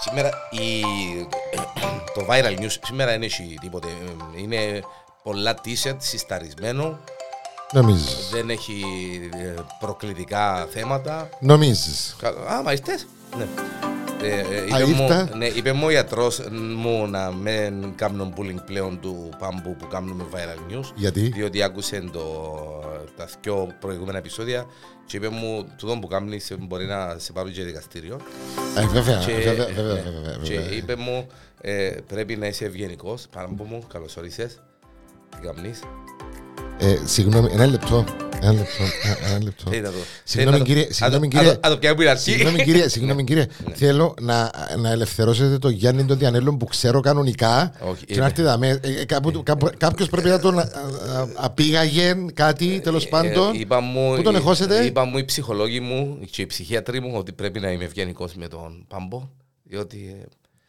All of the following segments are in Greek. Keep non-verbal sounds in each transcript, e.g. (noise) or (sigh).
Σήμερα η, το viral news σήμερα δεν έχει τίποτε. Είναι πολλά t-shirt συσταρισμένο. Νομίζεις. Δεν έχει ε, προκλητικά θέματα. Νομίζεις. Κα- Α, μα ήρθες. Ναι. Ε, ε, Α, είπε, μου, ήρθα. ναι, είπε μου ο ιατρός μου να μην κάνουν bullying πλέον του πάμπου που κάνουμε viral news. Γιατί; Διότι άκουσε το, τα δυο προηγούμενα επεισόδια και είπε μου τούτο που κάνεις μπορεί να σε πάρουν και δικαστήριο. Ε, βέβαια, Και, βέβαια, βέβαια, ναι, βέβαια, βέβαια, και βέβαια. είπε μου ε, πρέπει να είσαι ευγενικός. Πάμπου μου, καλώς όρισες. Τι κάνεις. Ε, Συγγνώμη, ένα λεπτό. Ένα λεπτό. ε, Ένα λεπτό. Τι είναι το- Συγγνώμη, τι είναι κύριε, το- συγγνώμη, Α, κύριε. το- Α το πιάμε που είναι αρχή. Συγγνώμη κύριε, συγγνώμη κύριε. (laughs) Θέλω να, να ελευθερώσετε τον Γιάννη τον Διανέλο που ξέρω κανονικά Όχι, και να έρθει δαμέ. Ε, κάπου- κάπου- Κάποιος πρέπει να τον α- α- απήγαγε κάτι τέλος πάντων. Ε, είπα μου, Πού τον εχώσετε; Είπα μου οι ψυχολόγοι μου και οι ψυχίατροι μου ότι πρέπει να είμαι ευγενικός με τον Πάμπο. Διότι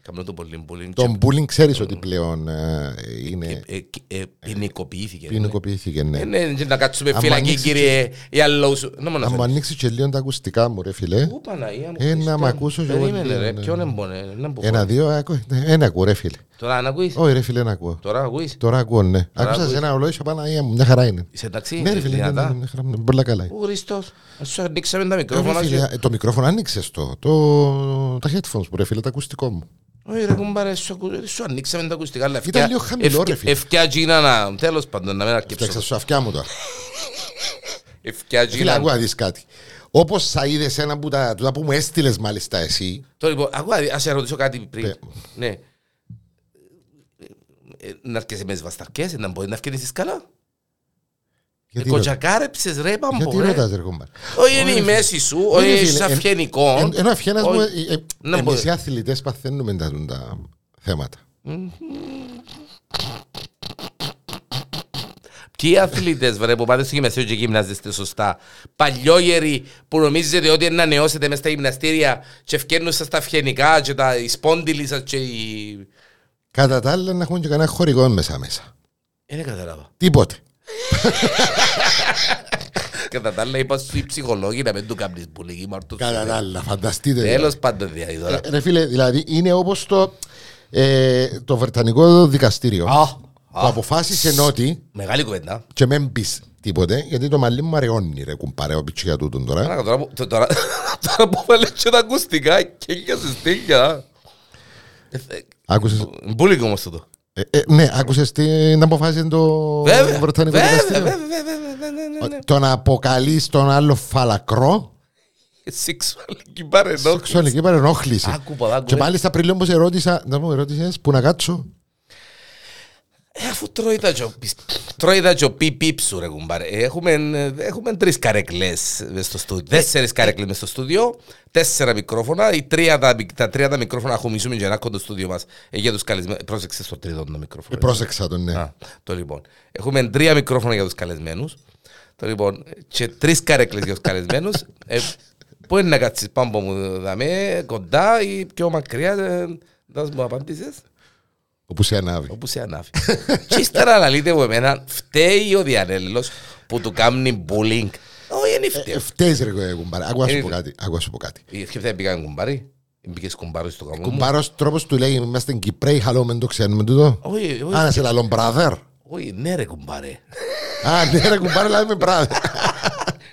ε, κάνω το πολύ bullying. Τον bullying ξέρεις ότι πλέον ε, είναι Ε, ε, ε, ποινικοποιήθηκε. ποινικοποιήθηκε, ναι. Ε, ναι, και να κάτσουμε Άμα φυλακή, ανοίξεις κύριε Ιαλλόουσου. Να μου Αν μου αναφέρεις. ανοίξει και λίγο τα ακουστικά μου ρε φίλε. Πού Παναγία μου. Ε, να Χριστέ μ' μου. ακούσω και εγώ Περίμενε λίγο, ρε, ναι. ποιον εμπονέ. να μπω. Ένα, δύο, ακού- ναι, ένα ακούω ρε φίλε. Τώρα να ακούεις. Όχι ρε φίλε να ακούω. Τώρα ακούεις. Τώρα ακούω ναι. Άκουσα ακούεις. σε ένα ολόγιο Παναγία μου, μια χαρά είναι. Είσαι εντάξει. Ναι ρε φίλε, ναι, ναι, δυνατά. ναι, μια χαρά, ναι, πολλά καλά. είναι. Ο Χριστός. Ας σου ανοίξαμε τα Ε, ρε μικρόφωνα. φίλε, και- ε, Το μικρόφωνο άνοιξες το. το- Τα headphones μου ρε φίλε, το ακουστικό μου. Όχι ρε κουμπάρε, σου ακου- σου ανοίξαμε τα ακουστικά. αλλά Ήταν ευκιά- λίγο χαμηλό, ευκιά- ρε φίλε. Ευκιά τζίνα να... Τέλος πάντων, να μην Φτιάξα αρκεψω. σου αυτιά μου τώρα. (laughs) Ευκιά Φίλε, τζίνα. άκου να δεις κάτι. Όπως θα είδες ένα που, τα, τούτα που μου έστειλες μάλιστα εσύ. Τώρα λοιπόν, ακούω, ας σε ρωτήσω κάτι πριν. Ναι. Ναι. Ε, Να έρχεσαι με τις βασταρκές, να μπορεί να έρχεσαι καλά. Γιατί, ρωτάς- Κοτσακάρεψες ρε γιατί πάμπο ρε. ρωτάς ρε κομπάρ. Όχι είναι η ρε, μέση σου, Όχι, όχι ρε, είσαι φίλε, εν- αυγενικό. Εν- Ενώ αφιένας μου, Όχι. ε, ε, Να εμείς μπορεί. οι αθλητές παθαίνουμε τα, τα θέματα. Ποιοι αθλητές βρε που πάτε στο γυμναστήριο και γυμνάζεστε σωστά; Παλιόγεροι που νομίζετε ότι είναι να νεώσετε μες στα γυμναστήρια και ευκαιρνούν σας τα αυγενικά και τα οι σπόντιλοι σας και οι... Κατά τα άλλα να έχουμε και κανένα χορηγό μέσα μέσα. Ε, Δεν καταλάβα. Τίποτε. Κατά τα άλλα είπα στους ψυχολόγοι να μην του κάνεις bullying. μάρτος. Κατά τα άλλα, φανταστείτε. Τέλος πάντων δηλαδή τώρα. Ε, Ρε φίλε, δηλαδή είναι όπως το, ε, το Βρετανικό δικαστήριο Α, που α, αποφάσισε ότι Μεγάλη κουβέντα. και μην πεις τίποτε γιατί το μαλλί μου αραιώνει ρε κουμπάρε ο πιτσιά τούτον τώρα. Άρα, Τώρα που- τω- τώρα- (laughs) τώρα που βάλες και τα ακουστικά και σε στήλια. Άκουσες, Bullying όμως τούτο. ε, ε, ναι, άκουσες την αποφάσισε το Βέβαια, Βρετανικό βέβαια, δικαστήριο; βέβαια, βέβαια, βέβαια, ναι, ναι, ναι. Το να αποκαλείς τον άλλο φαλακρό; Σεξουαλική παρενόχληση. σεξουαλική παρενόχληση. Άκου πολλά, άκου, Και ρε. μάλιστα πριν λίγο σε ερώτησα, να μου ερώτησες που να κάτσω; Ε, αφού τρώει τα τζο- τρώει τα τζοπί πίψου ρε κουμπάρε. Ε, Έχουμε, ε, έχουμε τρεις καρεκλές μες στο στούντιο. Τέσσερις καρεκλές μες στο στούντιο. Τέσσερα μικρόφωνα. Οι τρία, τα, μικ- τα τρία τα μικρόφωνα χωμίζουμε για να κοντό στούντιο μας. Ε, για τους καλεσμένους. Πρόσεξε στο τρίτο το μικρόφωνο. Πρόσεξα τον, ναι. Α, το λοιπόν. Έχουμε τρία μικρόφωνα για τους καλεσμένους. Το λοιπόν. Και τρεις καρέκλες για τους καλεσμένους. Ε, πού είναι να κάτσεις πάνω μου δαμέ, κοντά ή πιο μακριά. Ε, δώσ' μου απάντησες. Όπου σε ανάβει. Όπου σε ανάβει. και ύστερα αναλύτε μου εμένα, φταίει ο Διανέλος που του κάνει bullying. Όχι, είναι Ε, φταίεις. Φταίς ρε κουμπάρε. Άκου να σου Ε, πω κάτι. Άκου να σου πω κάτι. Η σκέφτεται πήγαν κουμπάρι. Μπήκες κουμπάρι στο καμό μου. Κουμπάρος τρόπος του λέει είμαστε Κυπρέοι, χαλό μεν το ξέρουμε τούτο. Όχι, όχι, Α, να σε λαλόν brother. όχι, ναι ρε κουμπάρι. Α, ναι ρε κουμπάρε, λέμε brother.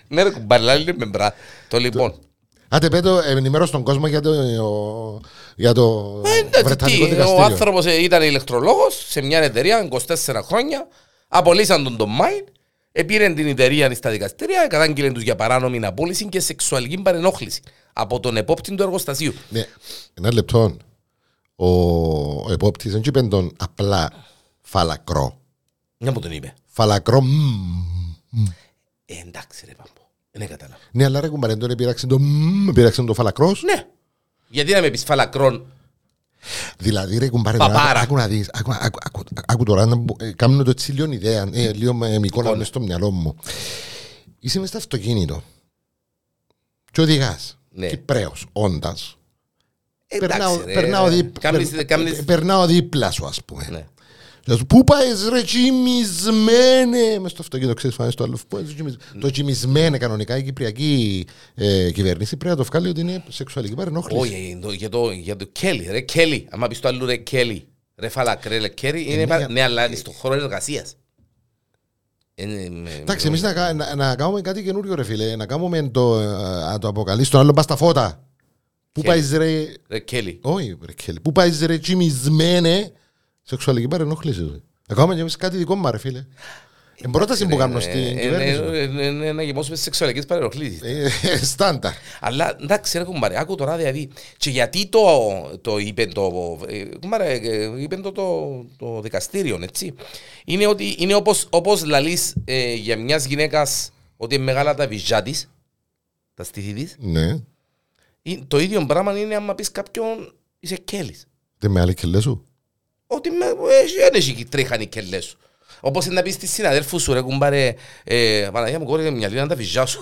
Ναι ρε κουμπάρι, λέει με μπρά. Το λοιπόν. Άντε πέτω ενημέρω τον κόσμο για το, για το Εντάξει, Βρετανικό τι, Ο δικαστήριο. άνθρωπος ε, ήταν ηλεκτρολόγος σε μια εταιρεία 24 χρόνια. Απολύσαν τον τον Μάιν. Επήρε την εταιρεία στα δικαστήρια, κατάγγειλε τους για παράνομη απόλυση και σεξουαλική παρενόχληση από τον επόπτη του εργοστασίου. Ναι, ένα λεπτό. Ο, ο επόπτης δεν είπε τον απλά φαλακρό. Να μου τον είπε. Φαλακρό, μμμ. Ε, εντάξει ρε πάμπο. Δεν κατάλαβα. Ναι, αλλά ρε κουμπάρε, τον επήραξε το μμμ, επήραξε το φαλακρός. Ναι. Γιατί να με πεις φαλακρόν; Δηλαδή ρε κουμπάρε, Παπάρα. τώρα, άκου να δεις, άκου, άκου, άκου, άκου τώρα, να μπο- ε, κάνω το έτσι λίγο ιδέα, ε, λίγο με εικόνα μες στο μυαλό μου. Είσαι μες στο αυτοκίνητο και οδηγάς, Ναι. Κυπρέος, όντας. Εντάξει, Περνάω, ρε. περνάω, δίπ- Κάμνεις- περ- κάμνεις- περνάω δίπλα σου ας πούμε. Ναι. Και σου, Πού πάεις ρε τσιμισμένε; Μες στο αυτοκίνητο ξέρεις φάνε στο άλλο Πού πάεις τσιμισμένε Το τσιμισμένε κανονικά η κυπριακή ε, κυβέρνηση πρέπει να το βγάλει ότι είναι σεξουαλική παρενόχληση Όχι, το- για το, για το Κέλλη, ρε Κέλλη. Αν πεις το άλλο ρε Κέλλη, ρε φαλάκ, ρε Κέλλη, είναι ναι, πα- για- ναι, αλλά είναι στον χώρο εργασίας. Είναι, με- Εντάξει, εμείς να, κα- να, να κάνουμε κάτι καινούριο ρε φίλε Να κάνουμε το, ε, να το αποκαλείς τον άλλο πας στα φώτα Πού Κέλλη. πάεις ρε Ρε Κέλλη. Όχι ρε Κέλλη Πού πάεις ρε τσιμισμένε Σεξουαλική παρενόχληση Να κάνουμε και εμείς κάτι δικό μας ρε φίλε Εν πρόταση που κάνουμε στην Ε, κυβέρνηση ε, ε, ε, ε, Να γεμώσουμε στις σεξουαλικές παρενοχλήσεις. Ε, Στάνταρ Αλλά εντάξει ρε κουμπάρε, άκου τώρα δηλαδή και γιατί το, το είπε το, ε, κουμπάρε, ε, είπε το, το, το δικαστήριο, έτσι. Είναι ότι είναι όπως, όπως λαλείς ε, για μιας γυναίκας ότι είναι μεγάλα τα βυζιά της, τα στήθη της. Ναι Ε, Το ίδιο πράγμα είναι άμα πεις κάποιον είσαι κέλης. Δεν με άλλη κελές σου; Ότι με, ε, δεν έχει τρίχαν οι κελές σου. Όπως είναι να πεις στη συναδέλφους σου ρε κουμπάρε, ε, Παναγία μου κόρη μια λίγα τα βυζιά σου.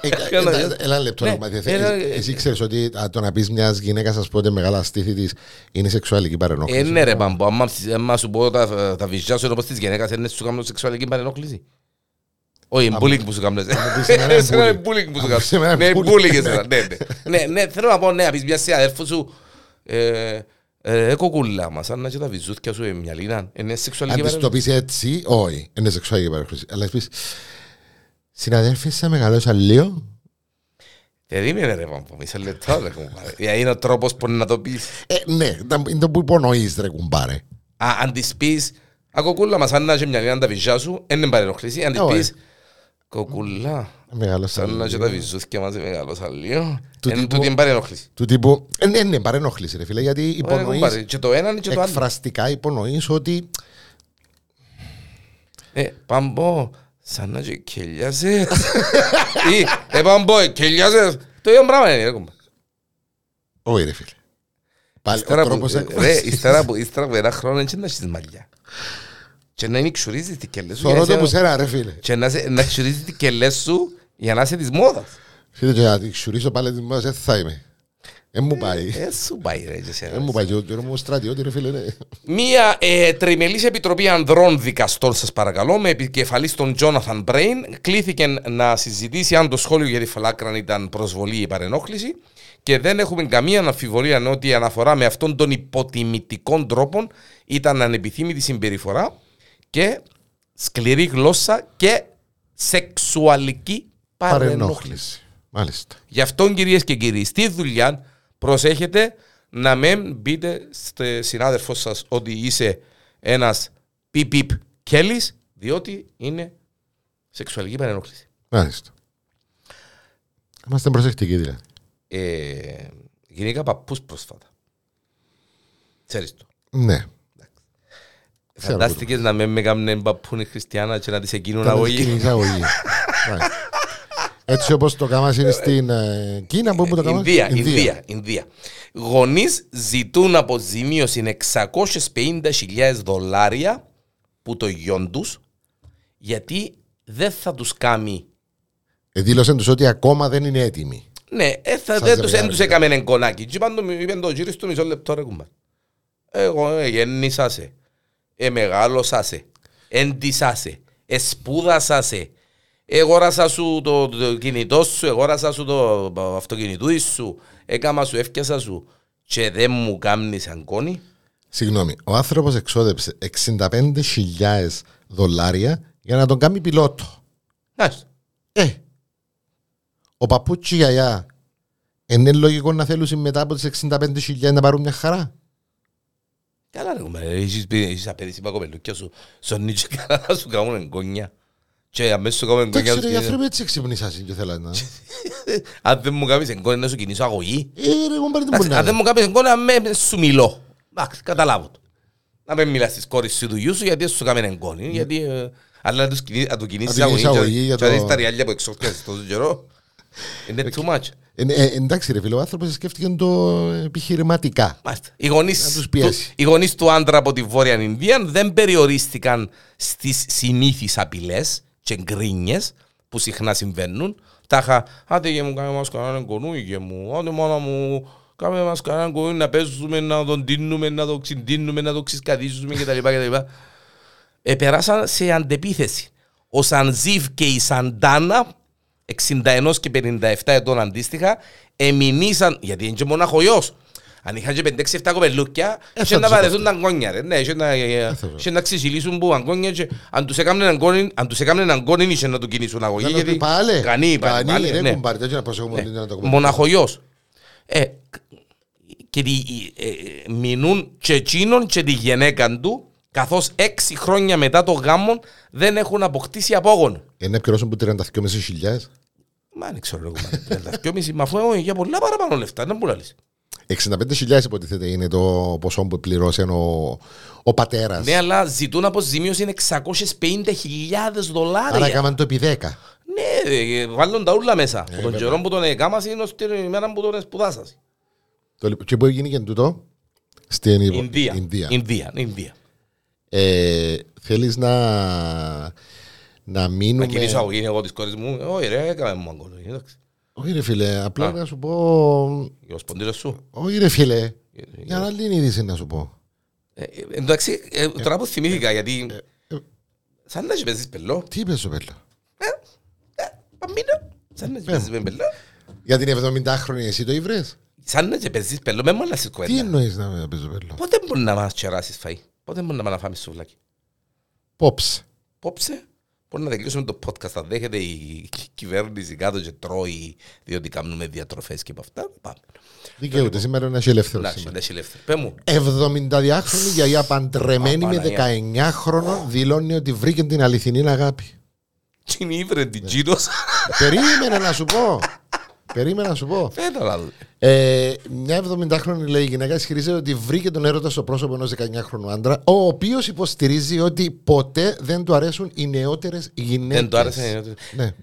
Ε, ε, ε, Ένα λεπτό Ναι, να μάθει. ένα- Εσύ ξέρεις ότι α, το να πεις μιας γυναίκας ας πω ότι μεγάλα στήθη της είναι σεξουαλική Ε, παρενόχληση. ναι ρε Παμπό, άμα, άμα σου πω τα, τα βυζιά σου είναι όπως της γυναίκας, είναι σου κάνουν σεξουαλική παρενόχληση. Όχι, είναι bullying που σου κάνουν. πεις εμένα είναι Εσένα είναι bullying. bullying που σου Αν πεις εμένα κάνουν. Ναι, είναι bullying. bullying εσένα, ναι, ναι. Ναι, ναι, θέλω να πω, ναι, να πεις μιας σε αδέρφου σου, ε, ε, κοκούλα μας, αν να και τα βυζούθια σου, ε, μια λίνα, είναι σεξουαλική Αν της το παρενόχληση. πεις έτσι, όχι, είναι σεξουαλική παρενόχληση. Αλλά πεις, συναδέλφοι, σε μεγαλώσα λίγο. Περίμενε ρε Παμπό, μισό λεπτό ρε κουμπάρε. Γιατί είναι ο τρόπος που να το πεις. Ε, ναι, τα- είναι το που υπονοείς ρε κουμπάρε. Α, αν της πεις, α, κοκούλα μας, αν να και μια λίνα τα βυζιά σου, είναι παρενόχληση. Αν της Όχι. πεις, κοκούλα, Μεγαλώσα Σαν να και τα λίγο. βυζούθια μας μεγάλωσα λίγο. Του Είναι τύπου- τούτη είναι παρενόχληση. Του τύπου, ε, ναι, ναι, παρενόχληση ρε φίλε, γιατί Ωραία, υπονοείς, κουμπάρε, Και το ένα είναι και το άλλο. εκφραστικά υπονοείς ότι Ε, Παμπό, σαν να και κελιάζες. (laughs) Ή, ε, Παμπό, ε, κελιάζες. Το ίδιο πράγμα είναι, ρε κουμπάρε. όχι ρε φίλε. Πάλι ο Ύστερα που- τρόπος ε, έκφρασης. Ρε, ύστερα που ύστερα από ένα χρόνο έτσι να έχεις μαλλιά. Και να είναι ξουρίζεις τις κελές σου. Θωρώ για το να που είσαι- σένα ρε φίλε. Και να σε- να ξουρίζεις τις κελές σου για να είσαι της μόδας. Φίλε, και να τη ξουρίσω πάλι την μάζα, δεν θα είμαι. Δεν μου πάει. Ε, σου πάει ρε και εσένα. Δεν μου πάει. Και ο μου στρατιώτη ρε φίλε. ναι. Μία ε, τριμελής επιτροπή ανδρών δικαστών, σας παρακαλώ, με επικεφαλής τον Τζόναθαν Μπρέιν, κλήθηκε να συζητήσει αν το σχόλιο για τη φαλάκραν ήταν προσβολή ή παρενόχληση και δεν έχουμε καμία αμφιβολία ότι η αναφορά με αυτόν τον υποτιμητικό τρόπο ήταν ανεπιθύμητη συμπεριφορά και σκληρή γλώσσα και σεξουαλική παρενόχληση. Παρενόχληση. Μάλιστα. Γι' αυτό κυρίες και κύριοι, στη δουλειά προσέχετε να μην μπείτε στη συνάδελφό σας ότι είσαι ένας πιπ κέλη, διότι είναι σεξουαλική παρενόχληση. Μάλιστα. Είμαστε προσεκτικοί δηλαδή. Ε, γυναίκα παππούς πρόσφατα. Ξέρεις το. Ναι. Ξέρω Φαντάστηκες να με με κάνουν παππούν οι χριστιανά και να τη εκείνουν Ήταν αγωγή. Κοινή εισαγωγή. Μάλιστα. Έτσι όπως το κάμας είναι στην ε, Κίνα, πού που το κάμας; Ινδία, Ινδία, Ινδία. Γονείς ζητούν αποζημίωση 650.000 δολάρια που το γιον τους γιατί δεν θα τους κάνει. Ε, Δήλωσαν τους ότι ακόμα δεν είναι έτοιμοι. Ναι, ε, θα, Σαν δεν τους, ζευγάρι. δεν τους έκαμε ένα κονάκι. Και πάντο είπε το γύρι στο μισό λεπτό ρε κουμπά. Εγώ ε, γέννησα σε, ε, μεγάλωσα σε, έντυσα σε, εσπούδασα σε, εγόρασα σου το, το κινητό σου, εγόρασα σου το αυτοκινητούι σου, έκαμα σου, έφτιασα σου και δεν μου κάμνεις αγκόνη. Συγγνώμη, ο άνθρωπος εξόδεψε 65.000 δολάρια για να τον κάνει πιλότο. Να, Ε, ο παππούτσι γιαγιά είναι λογικό να θέλουν μετά από τις 65.000 να πάρουν μια χαρά. Καλά ρε κουμπάρε, έχεις πει- έχεις απαιτήσει πα κοπελούκια σου, σονί και καλά να σου κάνουν εγκόνια. Και αμέσως σου κάνουν εγκόνια. Εντάξει ρε, οι τους άνθρωποι έτσι ξυπνήσασαν και θέλαν να... (laughs) Αν δεν μου κάνεις εγκόνια να σου κινήσω αγωγή. Ε, ρε, εγώ πάρει την μπορεί να Αν δεν μου κάνεις εγκόνια με σου μιλώ. Εντάξει, καταλάβω το. Να μην μιλάς στις κόρες σου του γιού σου γιατί σου κάνουν εγκόνια. Γιατί, ε, αλλά να τους κινεί- να του κινήσεις Να του κινήσεις αγωγή αγωγή και- για και το- να δεις τα ριάλια που εξόρτιασες τόσο καιρό. Είναι too much. Ε, ε, εντάξει ρε φίλε, ο άνθρωπος σκέφτηκε το επιχειρηματικά. Μάλιστα. Οι γονείς, Να τους του, πιέσει. οι γονείς του άντρα από τη Βόρεια Ινδία δεν περιορίστηκαν στις συνήθεις απειλές και γκρίνιες που συχνά συμβαίνουν. Τάχα, άντε και μου κάνε μας κανέναν κονούι μου, άντε μάνα μου, κάνε μας κανέναν κονούι να παίζουμε, να τον τίνουμε, να το ξυντίνουμε, να το ξυσκαδίσουμε κτλ. κτλ. επεράσαν σε αντεπίθεση. Ο Σανζίβ και η Σαντάνα, 61 και 57 ετών αντίστοιχα, εμεινήσαν, γιατί είναι και μοναχογιός. Αν είχαν και 5-6-7 κοπελούκια, είχε να βαρεθούν τα αγκόνια ρε. Ναι, είχε να, είχε να ξεσυλίσουν που αγκόνια και αν τους έκαναν αγκόνι, αν τους έκαναν αγκόνι είχε να του κινήσουν αγωγή. Να το γιατί- πει πάλι. Κανεί, πάλι, Κανεί, πάλι, ρε ναι. κουμπάρ, τέτοιο να προσέχουμε ότι είναι να το πούμε. Μοναχογιός. Ε, και τη, ε, μείνουν και εκείνον και τη γυναίκα του, καθώς έξι χρόνια μετά το γάμο δεν έχουν αποκτήσει απόγονο. Είναι επικαιρώσουν που 32.500. Μα δεν ξέρω εγώ, μα, 32,5, μα αφού έχω για πολλά παραπάνω λεφτά, δεν μπορεί να λες. 65.000 υποτίθεται είναι το ποσό που πληρώσει ο, ο πατέρας. Ναι, αλλά ζητούν αποζημίωση 650.000 Άρα δολάρια. έκαναν το επί 10. Ναι, ε, βάλουν τα ούλα μέσα. Από τον βέβαια. καιρό που τον έκαμας είναι ως την ημέρα που τον σπουδάσας. Το λοιπόν- Και πού έγινε και τούτο, στην Ι- Ινδία. Ινδία. Ινδία. Ινδία. Ε, Θέλεις να, να Να μείνουμε. κινήσω αγωγή εγώ της κόρης μου. Όχι ρε, έκαμε μου αγκόνο. εντάξει. Όχι, ρε φίλε, απλά Α. να σου πω. Για ο σπονδύλος σου. Όχι, ρε φίλε, Ε, για άλλη είδηση να σου πω. ε, ε, Εντάξει, ε, τώρα που θυμήθηκα γιατί... ε. Σαν να έχει παίζεις πελό. Τι είπες, σου πέλο. Παμίνα. Σαν να έχει παίζεις με πελό. Για την 70χρονη εσύ το ήβρες; Σαν να έχει παίζεις πελό. Με μόνος να Τι κουβέντα. εννοείς να με παίζω πέλο. Πότε μπορεί να μας κεράσεις φαΐ; Πότε μπορεί να μας να φάμε σουβλάκι. Πόψε. Πόψε. Μπορεί να τελειώσουμε το podcast. Αν δέχεται η κυβέρνηση κάτω και τρώει διότι κάνουμε διατροφές και από αυτά. Πάμε. Δικαιούται σήμερα να είσαι ελεύθερο. Να σου δέσει ελεύθερη. Πέ μου. 72χρονη γιαγιά παντρεμένη Α, με Παναγία. 19χρονο δηλώνει ότι βρήκε την αληθινή αγάπη. Τι είναι ήβρε την Τζίνος. Περίμενε να σου πω. Περίμενε να σου πω. Φέτο να δούμε. Ε, μια 70χρονη λέει γυναίκα ισχυρίζεται ότι βρήκε τον έρωτα στο πρόσωπο ενός 19χρονου άντρα, ο οποίος υποστηρίζει ότι ποτέ δεν του αρέσουν οι νεότερες γυναίκες. Δεν το άρεσε. Ναι.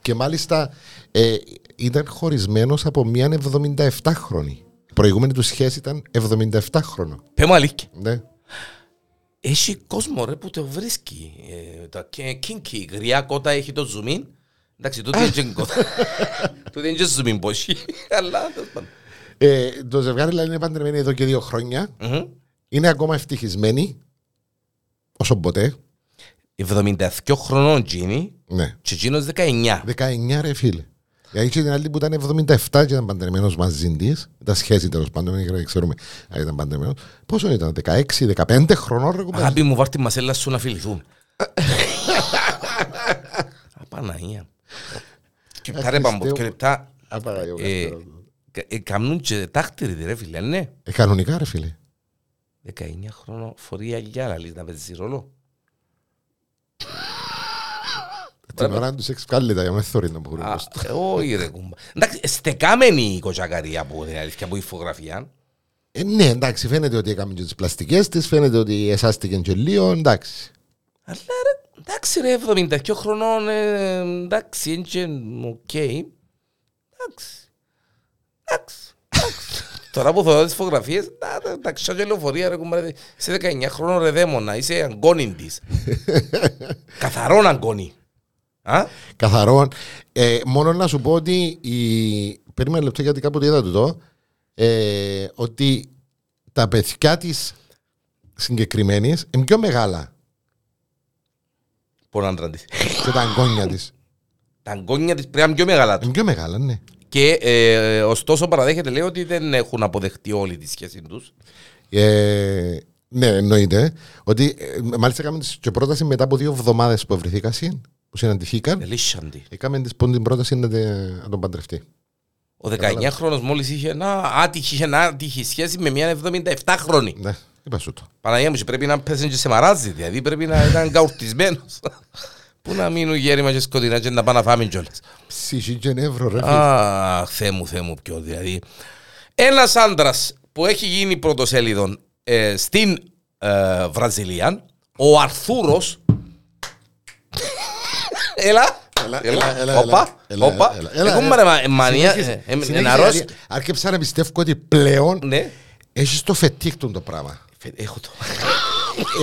Και μάλιστα ε, ήταν χωρισμένος από μια 77χρονη. Η προηγούμενη του σχέση ήταν 77χρονο. Πέ μου αλήθεια. Ναι. Έχει κόσμο ρε που το βρίσκει. Ε, τα kinky, γριά κότα έχει το zoom in. Εντάξει, τούτο είναι και κότα. Τούτο είναι και zoom in πόσοι. Αλλά τέλος πάντων. Ε, το ζευγάρι δηλαδή, είναι παντρεμένοι εδώ και δύο χρόνια. Μμμ. Είναι ακόμα ευτυχισμένοι. Όσο ποτέ. 72 χρονών Τζίνι Ναι. και εκείνος 19. 19 ρε φίλε. Γιατί είχε την άλλη που ήταν 77 και ήταν παντρεμένος μαζί της. Ήταν σχέση τέλος πάντων, δεν ξέρουμε αν ήταν παντρεμένος. Πόσο ήταν, 16-15 χρονών ρε κουμπάρι; Αγάπη μου βάρ' τη μασέλα σου να φιληθούμε. (laughs) Απαναία. Και λεπτά ρε παμπο, και λεπτά. ε, κα- ε, Καμνούν και τάχτηροι ρε φίλε, ναι. Ε, κανονικά ρε φίλε. 19 χρόνο φορεί αγιά λαλείς να παίζεις ρόλο. (laughs) Την ώρα τους σεξ βγάλει τα για μεθόρι να μπορούν. Α, ε, Όχι ρε κουμπά. Εντάξει, στεκάμενη η κοτσακαρία που είναι αλήθεια από η φωτογραφία. Ε, ναι, εντάξει, φαίνεται ότι έκαμε και τις πλαστικές της, φαίνεται ότι εσάστηκε και λίγο, εντάξει. Αλλά ρε, εντάξει ρε, 72 χρονών, ε, εντάξει, είναι και οκ. Εντάξει. Εντάξει. εντάξει. (laughs) Τώρα που θα δω τις φωτογραφίες, να, τα- εντάξει, σαν και λεωφορεία ρε κουμπάρε, είσαι 19 χρόνων ρε δαίμονα, είσαι αγγόνιν της. (laughs) Καθαρόν αγγόνι. Α; Καθαρόν. Ε, μόνο να σου πω ότι. Η... Περίμενε λεπτό γιατί κάποτε είδα το εδώ. Ε, ότι τα παιδιά της συγκεκριμένης είναι πιο μεγάλα Πόνο άντρα της. και τα αγκόνια της. Τα αγκόνια της πρέπει να είναι πιο μεγάλα τους. Είναι πιο μεγάλα, ναι. Και ε, ωστόσο παραδέχεται λέει ότι δεν έχουν αποδεχτεί όλη τη σχέση τους. Ε, ναι, εννοείται. Ότι ε, μάλιστα έκαμε τις και πρόταση μετά από δύο εβδομάδες που βρεθήκαν, που συναντηθήκαν. Ελίσσαντη. Έκαμε τις- την πρόταση να, τε- να τον παντρευτεί. Ο 19χρονος μόλις είχε ένα άτυχη, είχε ένα άτυχη σχέση με μια 77χρονη. Ναι, είπα σου το. Παναγία μου, και πρέπει να πέσει και σε μαράζι, δηλαδή πρέπει να ήταν καουρτισμένος. (laughs) Πού να μείνουν γέρημα και σκοτεινά και να πάνε να φάμε κιόλας. Ψυχή και νεύρο, ρε φίλε. Αχ, Θεέ μου, Θεέ μου, ποιο δηλαδή. Ένας άντρας που έχει γίνει πρωτοσέλιδον ε, στην ε, Βραζιλία, ο Αρθούρος. (laughs) έλα, Έλα, έλα, έλα, έλα, όπα, έλα, όπα. έλα, έλα, Έχουμε έλα. ρε μα- μανία, Συνέχισε, ε, ε, συνέχισε, ένα ροζ. γιατί Άρχισα να πιστεύω ότι πλέον Ναι, έχεις το φετίκτον το πράγμα. Έχω το.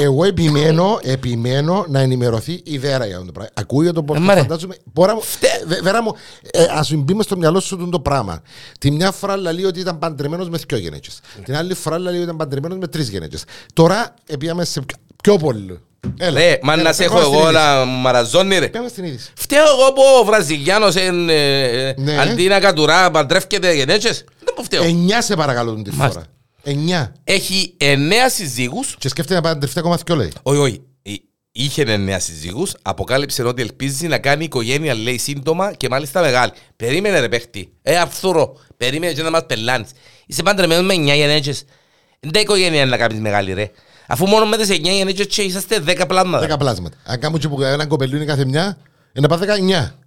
Εγώ επιμένω, επιμένω να ενημερωθεί η Δέρα για αυτό το πράγμα. Ακούει το Ε, podcast, μάρε. φαντάζομαι. Μπορώ, μου- Βε- Βέρα μου, ε, ας μπει μες στο μυαλό σου το πράγμα. Τη μια φορά λέει ότι ήταν παντρεμένος με δυο γενέτσες. Την άλλη φορά λέει ότι ήταν παντρεμένος με τρεις γενέτσες. Τώρα, πήγαμε σε Πιο πολύ. Έλα. Ρε, μα Έλα, να σε πάμε έχω στην εγώ είδηση. να μαραζώνει ρε. Πάμε στην είδηση. Φταίω εγώ που ο Βραζιλιάνος εν, ε, ε, Ναι. αντί να κατουρά παντρεύκεται γενέτσες. Δεν που φταίω. Εννιά σε παρακαλώ την τη Μάλιστα. φορά. Εννιά. Έχει εννέα συζύγους. Και σκέφτεται να παντρευτεί ακόμα δυο λέει. Όχι, όχι. Ε, Είχε εννέα συζύγους. Αποκάλυψε ότι ελπίζει να κάνει οικογένεια, λέει, σύντομα και μάλιστα μεγάλη. Περίμενε ρε παίχτη. Ε, αρθούρο. Περίμενε και να μας πελάνεις. Είσαι παντρεμένος με εννιά γενέτσες. Δεν οικογένεια είναι να κάνεις μεγάλη ρε. Αφού μόνο με τις εννιά γενέτσες και είσαστε δέκα πλάσματα. Δέκα πλάσματα. Αν κάνουμε και που έναν κοπελούνι κάθε μια, είναι να πάει δεκαεννιά.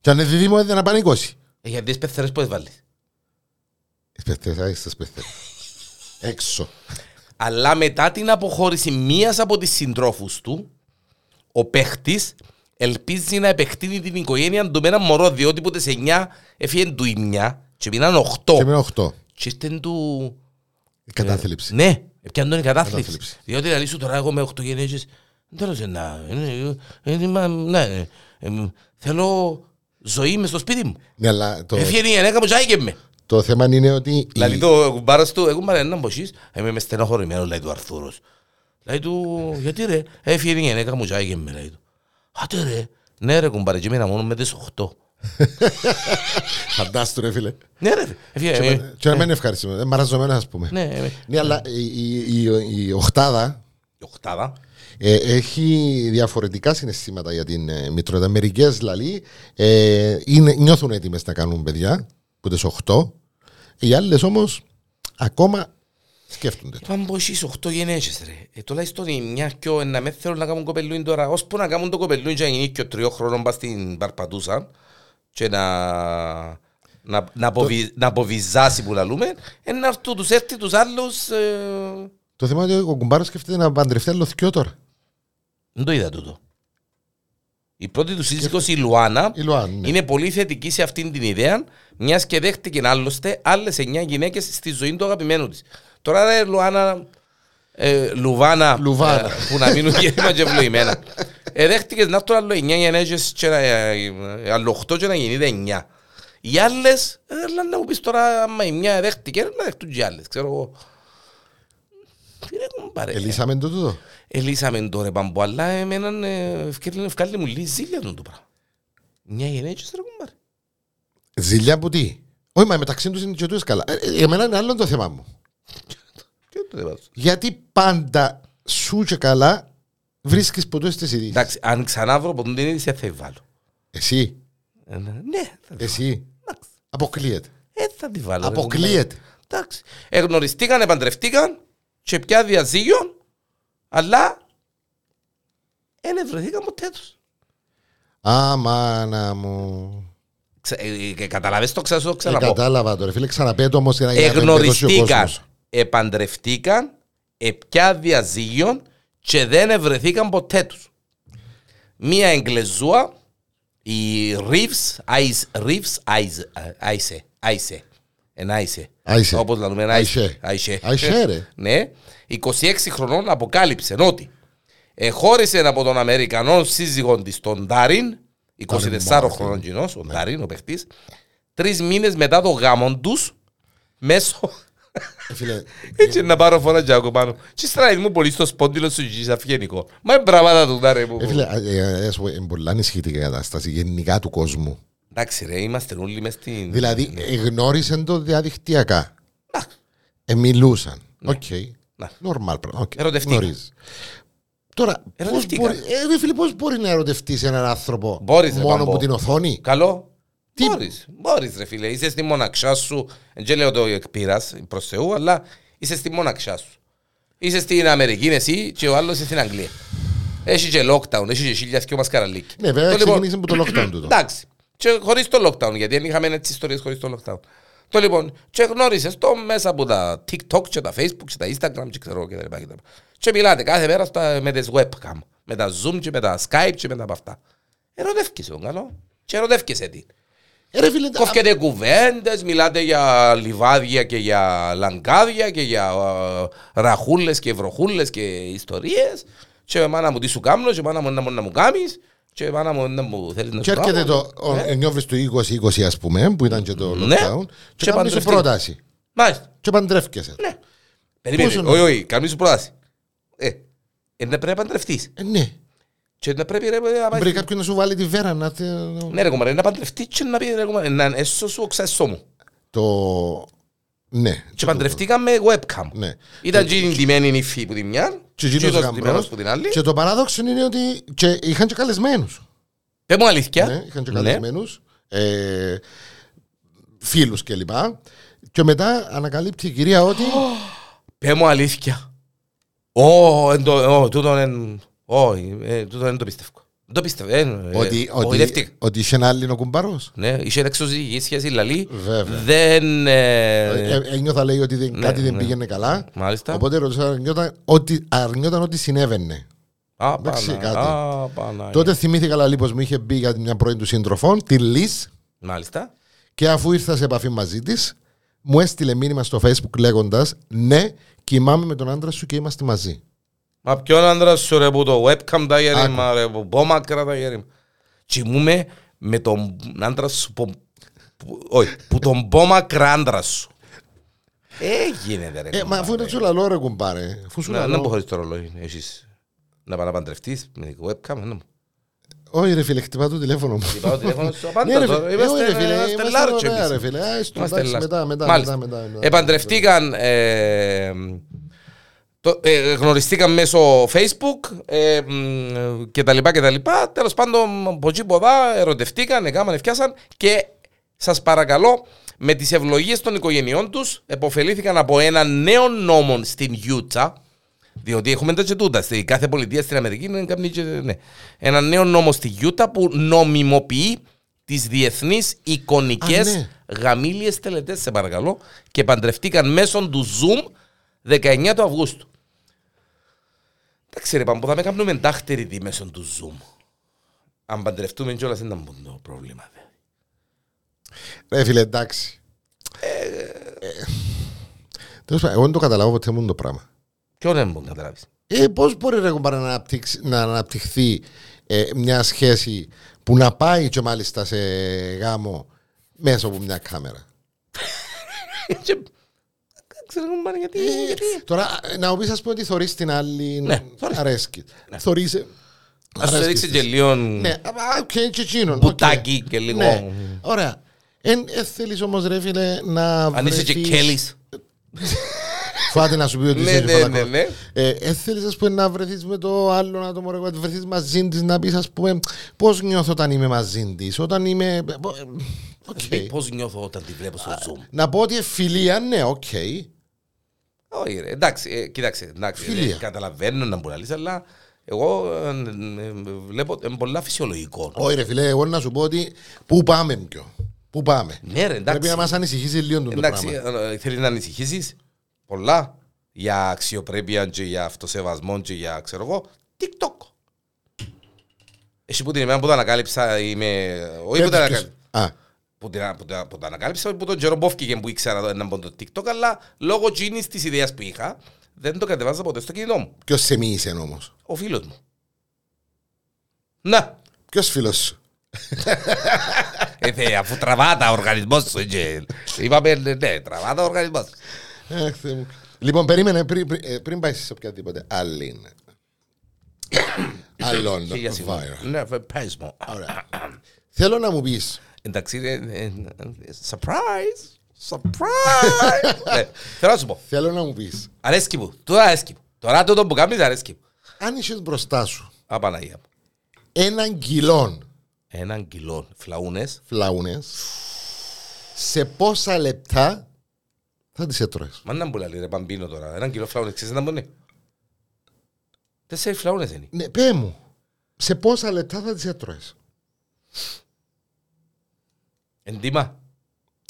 Και αν είναι δίδυμο, είναι να πάνε είκοσι. Ε, Γιατί τις πεθερές πώς βάλεις. Σπεθές, είστε σπεθές. Έξω. Αλλά μετά την αποχώρηση μίας από τις συντρόφους του, ο παίχτης ελπίζει να επεκτείνει την οικογένεια του με ένα μωρό, διότι που τις 9 έφυγε του η μια και μείναν 8. Και μείνω οχτώ. Και ήρθε του... Η κατάθλιψη. Ναι, έπιαν τον η κατάθλιψη. Κατάθλιψη. Διότι δηλαδή σου τώρα εγώ με 8 γενέσεις, δεν θέλω να... ε, ε, ε, μα, Ναι, ε, ε, θέλω ζωή μες στο σπίτι μου. Ναι, αλλά το, Έφυγε η γυναίκα μου και άγγε με. Το θέμα είναι ότι. η- Δηλαδή το κουμπάρας του, εγώ μάρε έναν ποσίς, είμαι με στενοχωρημένος, λέει του Αρθούρος. Λέει του, γιατί ρε, έφυγε η γυναίκα μου και άγγε με, λέει του. Άτε ρε, ναι ρε κουμπάρε, και μείνα μόνο με τις 8. (laughs) Φαντάστου, ρε φίλε. Ναι ρε, έφυγε, Και ε, με- Και να μην ευχαριστούμε. Ε, Μαραζωμένος, ας πούμε. ναι, ε, Ναι, αλλά η, η, η, η οχτάδα η οχτάδα. ε, έχει διαφορετικά συναισθήματα για την ε, μητρότητα. Μερικές δηλαδή ε, είναι, νιώθουν έτοιμες να κάνουν παιδιά, που τις 8. Οι άλλες όμως ακόμα σκέφτονται. το. Πάμε από εσείς 8 γενέσεις ρε. Ε, τουλάχιστον η μια πιο να με θέλουν να κάνουν κοπελούιν τώρα. Ώσπου να κάνουν το κοπελούιν και να γίνει και ο τριών χρόνων πας στην Παρπατούσα και να, να, να, αποβι, να αποβιζάσει που λαλούμε, ε, να έρθουν τους έρθει τους άλλους... Ε, Το θέμα είναι ότι ο κουμπάρος σκέφτεται να παντρευτεί άλλο θκυο τώρα. δεν το είδα τούτο. Η πρώτη του σύζυγος η Λουάνα Η Λουάν, ναι. είναι πολύ θετική σε αυτήν την ιδέα, μιας και δέχτηκε άλλωστε άλλες 9 γυναίκες στη ζωή του αγαπημένου της. Τώρα ρε Λουάνα, ε, Λουβάνα, Λουβάνα. ε, που να μείνουν γέννημα και (laughs) ευλογημένα. Ε, δέχτηκες να έρθουν άλλο 9 γυναίκες και να, ε, ε, άλλο 8 και να γεννείται 9. Οι άλλες, ε, αλλά να μου πεις τώρα, άμα η μια δέχτηκε, να δεχτούν και οι άλλες, ξέρω εγώ. Τι ρε κουμπάρε. Ελύσαμε το τούτο. Ελύσαμε τώρα πάμπο, αλλά εμέναν ε, ευκαιρία ευκάλλει μου λίγη ζήλια του το πράγμα. Μια γενέτσες ρε κουμπάρε. Ζηλιά που τι; Όχι, μα μεταξύ τους είναι και τούτες καλά. Ε, ε, εμένα είναι άλλο το θέμα μου. Τι είναι το θέμα σου. Γιατί πάντα σου και καλά βρίσκεις ποτέ τι ειδήσεις. Εντάξει, αν ξανά βρω από την είδηση θα βάλω. Εσύ, Ε, Ναι, θα τη εσύ; Εντάξει. Αποκλείεται. Ε, θα τη βάλω. ρε Αποκλείεται. κουμπάρε. Εντάξει. Εγνωριστήκαν, επαντρευτήκαν και πια διαζύγιον, αλλά δεν ευρεθήκαν ποτέ τους. Αμάνα μου. Ξε- ε, ε, Καταλαβες το ξέρω, το Ε, ξαναπώ. κατάλαβα τώρα, φίλε, ξαναπέτω όμως για να για να το εμπεδώσει ο Εγνωριστήκαν, κόσμος. επαντρευτήκαν, επιά διαζύγιον και δεν ευρεθήκαν ποτέ τους. Μία εγγλεζούα, η Reeves, Ice, Reeves, Ice, Ice, Ice, εν Ice. Άισε. Όπως λέμε, ένα Άισε. Άισε. Άισε, ρε. Ναι, 26 χρονών αποκάλυψε ότι εχώρισε από τον Αμερικανό σύζυγο της τον Ντάριν, 24 χρονών κοινός, ο Ντάριν, ο παιχτής, τρεις μήνες μετά το γάμο τους, μέσω... Ε, Φίλε, (laughs) Έτσι να πάρω φορά και άκου πάνω. Και στράει μου πολύ στο σπόντιλο σου και αυγενικό. Μα είναι μπράβατα του Ντάριν που... ε, φίλε, ε, ε, ε, σου πω, είναι πολύ ανησυχητική η κατάσταση γενικά του κόσμου. Εντάξει ρε, είμαστε όλοι μες στην... Δηλαδή, γνώρισαν το διαδικτυακά. Εντάξει. Ε, μιλούσαν. Οκ. Ναι. Νορμάλ πράγμα. Οκ. Ερωτευτήκαν. Γνωρίζεις. Τώρα, πώς Ερωτευτήκαν. μπορεί, ε, ρε φίλε, πώς μπορεί να ερωτευτείς έναν άνθρωπο Μπορείς, ρε, μόνο Παμπό. από την οθόνη; Καλό. Τι- Μπορείς, μπορείς ρε φίλε. Είσαι στη μοναξιά σου. Δεν λέω το εκπείρας προς Θεού, αλλά είσαι στη μοναξιά σου. Είσαι στην Αμερική εσύ και ο άλλος είσαι στην Αγγλία. Έχει και lockdown, έχει και χίλια και μασκαραλίκι. Ναι, βέβαια, Το λοιπόν- ξεκίνησε από το lockdown τούτο. Εντάξει. Και χωρίς το lockdown, γιατί δεν είχαμε έτσι ιστορίες χωρίς το lockdown. Το λοιπόν, και γνώρισες το μέσα από τα TikTok και τα Facebook και τα Instagram και ξέρω και τα λοιπά και τα λοιπά. Και μιλάτε κάθε μέρα στα, με τις webcam, με τα Zoom και με τα Skype και με τα από αυτά. Ερωτεύκεσαι τον καλός. Και ερωτεύκεσαι την. Ε, ρε φίλε, α- Κόφκετε κουβέντες, μιλάτε για λιβάδια και για λαγκάδια και για ε, ραχούλες και βροχούλες και ιστορίες και μάνα μου τι σου κάμνω και μάνα μου να μου να μου κάμεις και μάνα μου να μου θέλεις να Και σου έρχεται κάμω. το ο- νιώβρις του 2020 ας πούμε, που ήταν και το Ναι. lockdown, και Και κάνεις σου παντρευτείς. πρόταση. Μάλιστα. Και παντρεύκεσαι. Ναι. Περίμενε. Πόσο Όχι, όχι, κάνεις σου πρόταση. Ε, Είναι πρέπει να παντρευτείς. Ε, ναι. Και να πρέπει ρε, να πάει... Πρέπει κάποιον να σου βάλει τη βέρα να... τε- Ναι ρε κομμάρε, να παντρευτείς και να πει ρε κομμάρε, να έσω σου οξέσω μου. Το... Ναι. Και παντρευτήκαμε webcam. Ναι. Ήταν και η ντυμένη νύφη που τη μια Και και εκείνος ο γαμπρός. ντυμένος που την άλλη. Και το παράδοξο είναι ότι και είχαν και καλεσμένους. Πες μου αλήθεια. Ναι, είχαν και Ναι. καλεσμένους. Ε, φίλους κλπ. Και μετά ανακαλύπτει η κυρία ότι Πες μου αλήθεια. Ω, εν το- ω, τούτο εν... Όχι, ε, τούτο δεν το πιστεύω. Δεν το πιστεύω. ε, ε, ότι, ότι, γοητεύτηκα. ότι είχε ένα άλλο κουμπάρος; Ναι, είχε εξωζυγική σχέση, λαλή. Βέβαια. Δεν... ε, Ε, ένιωθα λέει ότι δεν, Ναι, κάτι δεν ναι. πήγαινε καλά. Μάλιστα. Οπότε ρωτήσα, αρνιόταν ότι, αρνιόταν ότι συνέβαινε. Α, εντάξει, πάνα, κάτι. α, πάνα, Τότε θυμήθηκα λαλή πως μου είχε μπει για μια πρώην του σύντροφων, τη Λις, Μάλιστα. και αφού ήρθα σε επαφή μαζί της, μου έστειλε μήνυμα στο facebook λέγοντας Ναι, κοιμάμαι με τον άντρα σου και είμαστε μαζί. Μα ποιον άντρα σου ρε που το webcam τα γέρημα ρε που πόμακρα τα γέρημα. Κοιμούμε με τον άντρα σου που... που- Όχι, που τον πόμακρα άντρα σου. Ε, γίνεται ρε. Ε, μα κουμπάρε. αφού είναι σου λαλό ρε κουμπάρε. Αφού σου Να, λαλό. να μπω χωρίς το ρολόι. Έχεις να πάει να παντρευτείς με webcam. να μου. Όχι ρε φίλε, χτυπά το τηλέφωνο μου. Χτυπάω το τηλέφωνο σου Ναι, απάντα ρε, τώρα. φίλε, όχι, ρε, φίλε, Είμαστε είμαστε λάρτσο ωραία, εμείς. ρε φίλε. Α, στο, Είμαστε εντάξει, λάρτσο. μετά, μετά, Μάλιστα. μετά, μετά, μετά. Επαντρευτήκαν, ε, το, ε, γνωριστήκαν μέσω facebook ε, μ, και τα λοιπά και τα λοιπά. Τέλος πάντων, από εκεί από εδώ ερωτευτήκαν, έκαναν, ευκιάσαν και σας παρακαλώ με τις ευλογίες των οικογενειών τους εποφελήθηκαν από ένα νέο νόμο στην Γιούτσα διότι έχουμε τα και τούτα. Στη κάθε πολιτεία στην Αμερική είναι καμνή και, ναι. ένα νέο νόμο στη Γιούτα που νομιμοποιεί τις διεθνείς εικονικές Α, ναι. γαμήλιες τελετές, σε παρακαλώ, και παντρευτήκαν μέσω του Zoom 19 του Αυγούστου. Εντάξει ρε Παμπό, θα με κάνουμε εντάχτερη τη μέσω του Zoom. Αν παντρευτούμε κιόλας δεν θα μπουν το πρόβλημα. δε. Ρε φίλε, εντάξει. Ε, Τέλος πάντων, εγώ δεν το καταλάβω ποτέ μου το πράγμα. Ποιο δεν μπορεί να καταλάβεις; Ε, Πώς μπορεί ρε, κουμπάρε, να, αναπτύξει- να αναπτυχθεί ε, μια σχέση που να πάει και μάλιστα σε γάμο μέσα από μια κάμερα; Και- Δεν ξέρω πάνε γιατί. γιατί. Τώρα, ε, να μου πεις, ας πούμε, ότι θωρείς την άλλη. Ναι, θωρείς. αρέσκει. Θωρείς, ε, Ας σου αρέσκει έδειξε της. και λίγο Ναι, α, οκ, και εκείνον. οκ. μπουτάκι και λίγο... Ναι, ωραία. Εν ε, θέλεις όμως ρε φίλε να Αν είσαι και βρεθείς- Κέλλης. (laughs) Φάτε να σου πει ότι Ναι, είσαι ναι, φαλακός. ναι, ναι. Ε, ε, θέλεις ας πούμε να βρεθείς με το άλλο άτομο ρε, να βρεθείς μαζί της να πεις ας πούμε πώς νιώθω όταν είμαι μαζί της όταν είμαι... ε, πο- ε, οκ. Δει Πώς νιώθω όταν τη βλέπω στο Zoom. Να πω ότι φιλία ναι οκ Όχι, ρε, εντάξει, ε, κοίταξε, εντάξει, Φιλία. ε, καταλαβαίνω να μπορεί να λύσει, αλλά εγώ ε, ε, ε, βλέπω είναι πολλά φυσιολογικό. Όχι ρε φίλε εγώ να σου πω ότι πού πάμε πιο Πού πάμε Ναι, ρε, εντάξει. Πρέπει να μας ανησυχήσεις λίγο το Εντάξει, πράγμα ε, ε, θέλεις να ανησυχήσεις; Πολλά για αξιοπρέπεια και για αυτοσεβασμό και για, ξέρω εγώ, TikTok. Εσύ που την ημέρα που το ανακάλυψα είμαι... Όχι που το ανακάλυψα. Α, που, την, που, τα- που το ανακάλυψα που τον καιρό μπόφκηκε που ήξερα το- να μπω το TikTok αλλά λόγω τζίνης της ιδέας που είχα δεν το κατεβάζα ποτέ στο κινητό μου. ποιος σε μίλησε όμως; Ο φίλος μου. Να, Ποιος φίλος σου; (laughs) Ε, θε, αφού τραβάτα ο οργανισμός σου και είπαμε ναι, ναι, τραβάτα ο οργανισμός. Αχ, Θεέ μου. Λοιπόν, περίμενε πριν, πριν, ε, πριν πάει σε οποιαδήποτε άλλη. (coughs) Άλλον. Χίλια συγγνώμη. viral. Ναι, βε, πες μου. Ωραία. Θέλω να μου πεις Εντάξει, ε, ε, ε, surprise, surprise. (laughs) Ναι, Θέλω να σου πω, Θέλω να μου πεις αρέσκει μου, τώρα αρέσκει μου. Τώρα τούτο που κάνεις αρέσκει μου. Αν είσαι μπροστά σου Απαναγία μου. έναν κιλόν Έναν κιλό φλαούνες, φλαούνες σε πόσα λεπτά θα τις έτρωες; μα να μου λέει ρε παμπίνο τώρα, έναν κιλό φλαούνες, ξέρεις να μπορεί. Τέσσερις φλαούνες είναι. Ναι, πέ μου. Σε πόσα λεπτά θα τις έτρωες; Εντύμα,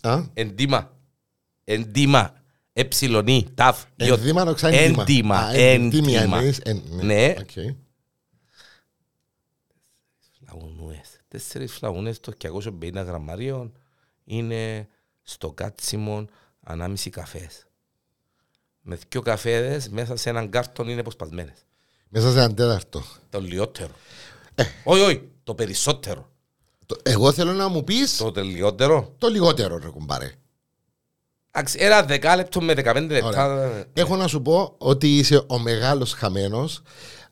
Α; εντύμα, εντύμα, εψιλονί, ταφ, ιωτ. Ενδύμα νοξά ενδύμα. Έντιμα, Α, εντύμια έντιμα. εννοείς, εν- Ναι. Οκ. Φλαούνες. Τέσσερις φλαούνες το 250 γραμμάριων είναι στο κάτσιμο ανάμιση καφές. Με δυο καφέδες μέσα σε έναν κάρτον είναι αποσπασμένες. Μέσα σε έναν τέταρτο. Το λιότερο. Ε. Όχι, όχι, το περισσότερο. Το- Εγώ θέλω να μου πεις το, Το τελειότερο. λιγότερο ρε κουμπάρε. Εντάξει, Ένα δεκάλεπτο με 15 λεπτά. Έχω να σου πω ότι είσαι ο μεγάλος χαμένος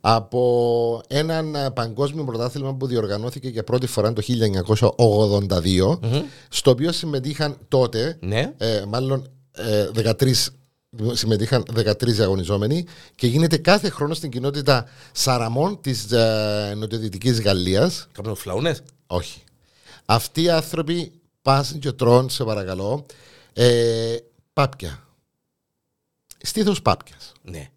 από έναν ε, παγκόσμιο πρωτάθλημα που διοργανώθηκε για πρώτη φορά το 1982, στο οποίο συμμετείχαν τότε, Ναι. ε, μάλλον ε, 13 συμμετείχαν 13 αγωνιζόμενοι και γίνεται κάθε χρόνο στην κοινότητα Σαραμών της ε, νοτιοδυτικής Γαλλίας Κάπου φλαούνες. όχι. Αυτοί οι άνθρωποι πάσουν και τρώνε, σε παρακαλώ, ε, πάπια. Στήθος πάπιας. Ναι.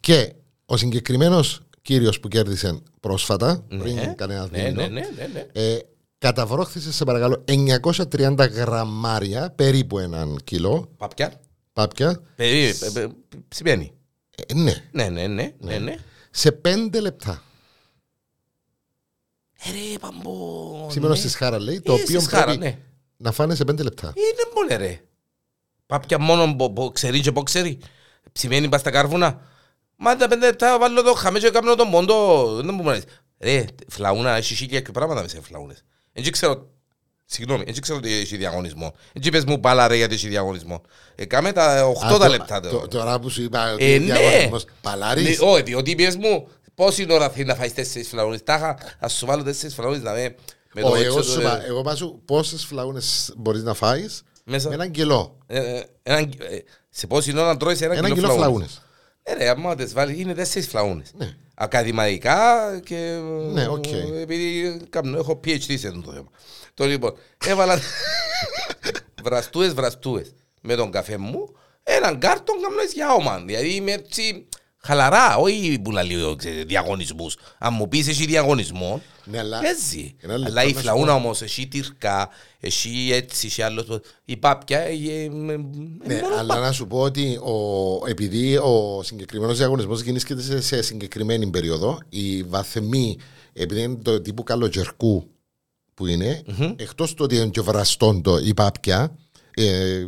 Και ο συγκεκριμένος κύριος που κέρδισε πρόσφατα, Ναι. πριν κανένας ναι, δίμηνο, ναι, ναι, ναι, ναι. ε, καταβρόχθησε σε παρακαλώ 930 γραμμάρια, περίπου έναν κιλό, Παπιά. πάπια, Περί, πε- πε- σημαίνει. ε, ναι, Ναι, ναι, ναι, ναι, ναι. σε 5 λεπτά. Ε, ρε, παμπό. Σήμερα ναι. στη Σχάρα λέει, το Ε, οποίο στη Σχάρα, πρέπει ναι. να φάνε σε 5 λεπτά. Είναι πολύ ρε. Πάπια μόνο που- που ξέρει και που ξέρει. Ψημένει πας στα κάρβουνα. Μα τα πέντε λεπτά βάλω το χαμέ και κάνω τον πόντο. Δεν μου λέει. Ρε, φλαούνα, έχεις χίλια και πράγματα μέσα σε φλαούνες. Δεν ξέρω, συγγνώμη, δεν ξέρω ότι έχεις διαγωνισμό. Δεν πες μου πάλα ρε γιατί έχεις διαγωνισμό. Ε, κάμε τα 8 Α, τα το- λεπτά. το- το- Τώρα που σου είπα ότι Ε, είναι ναι. διαγωνισμός, Παλάρης. Ναι, Όχι, διότι πες μου πόση ώρα θέλει να φάεις τέσσερις φλαούνες; Τάχα, ας σου βάλω τέσσερις φλαούνες να με... με το Όχι, έξω εγώ το- σου είπα, εγώ πάω σου πόσες φλαούνες μπορείς να φάεις Μέσα. με έναν κιλό. Ε, ε, έναν- ε, Σε πόση ώρα να τρώεις ένα Έναν κιλό κιλό φλαούνες; φλαούνες. Ε, ρε, άμα τις βάλεις, είναι τέσσερις φλαούνες. Ναι. Ακαδημαϊκά και... Ναι, οκ. ε, Επειδή κάνω, έχω PhD σε αυτό το θέμα. Το λοιπόν, έβαλα (laughs) βραστούες, βραστούες με τον καφέ μου, έναν κάρτον κάνω για όμαν. Δηλαδή είμαι έτσι χαλαρά, όχι που λέει ξέρετε, διαγωνισμούς. Αν μου πεις έχει διαγωνισμό, Ναι, αλλά- παίζει. Ένα λεπτό Αλλά η να σου φλαούνα πω. όμως, έχει τυρκά, έχει έτσι, έχει άλλος. Η πάπια, ε, ε, ε, Ναι, μόνο αλλά να σου πω ότι ο, επειδή ο συγκεκριμένος διαγωνισμός γίνεται σε, σε συγκεκριμένη περίοδο, οι βαθμοί, επειδή είναι το τύπου καλοκαιρκού που ειναι εκτός του ότι είναι και βραστόν το η πάπια, ε,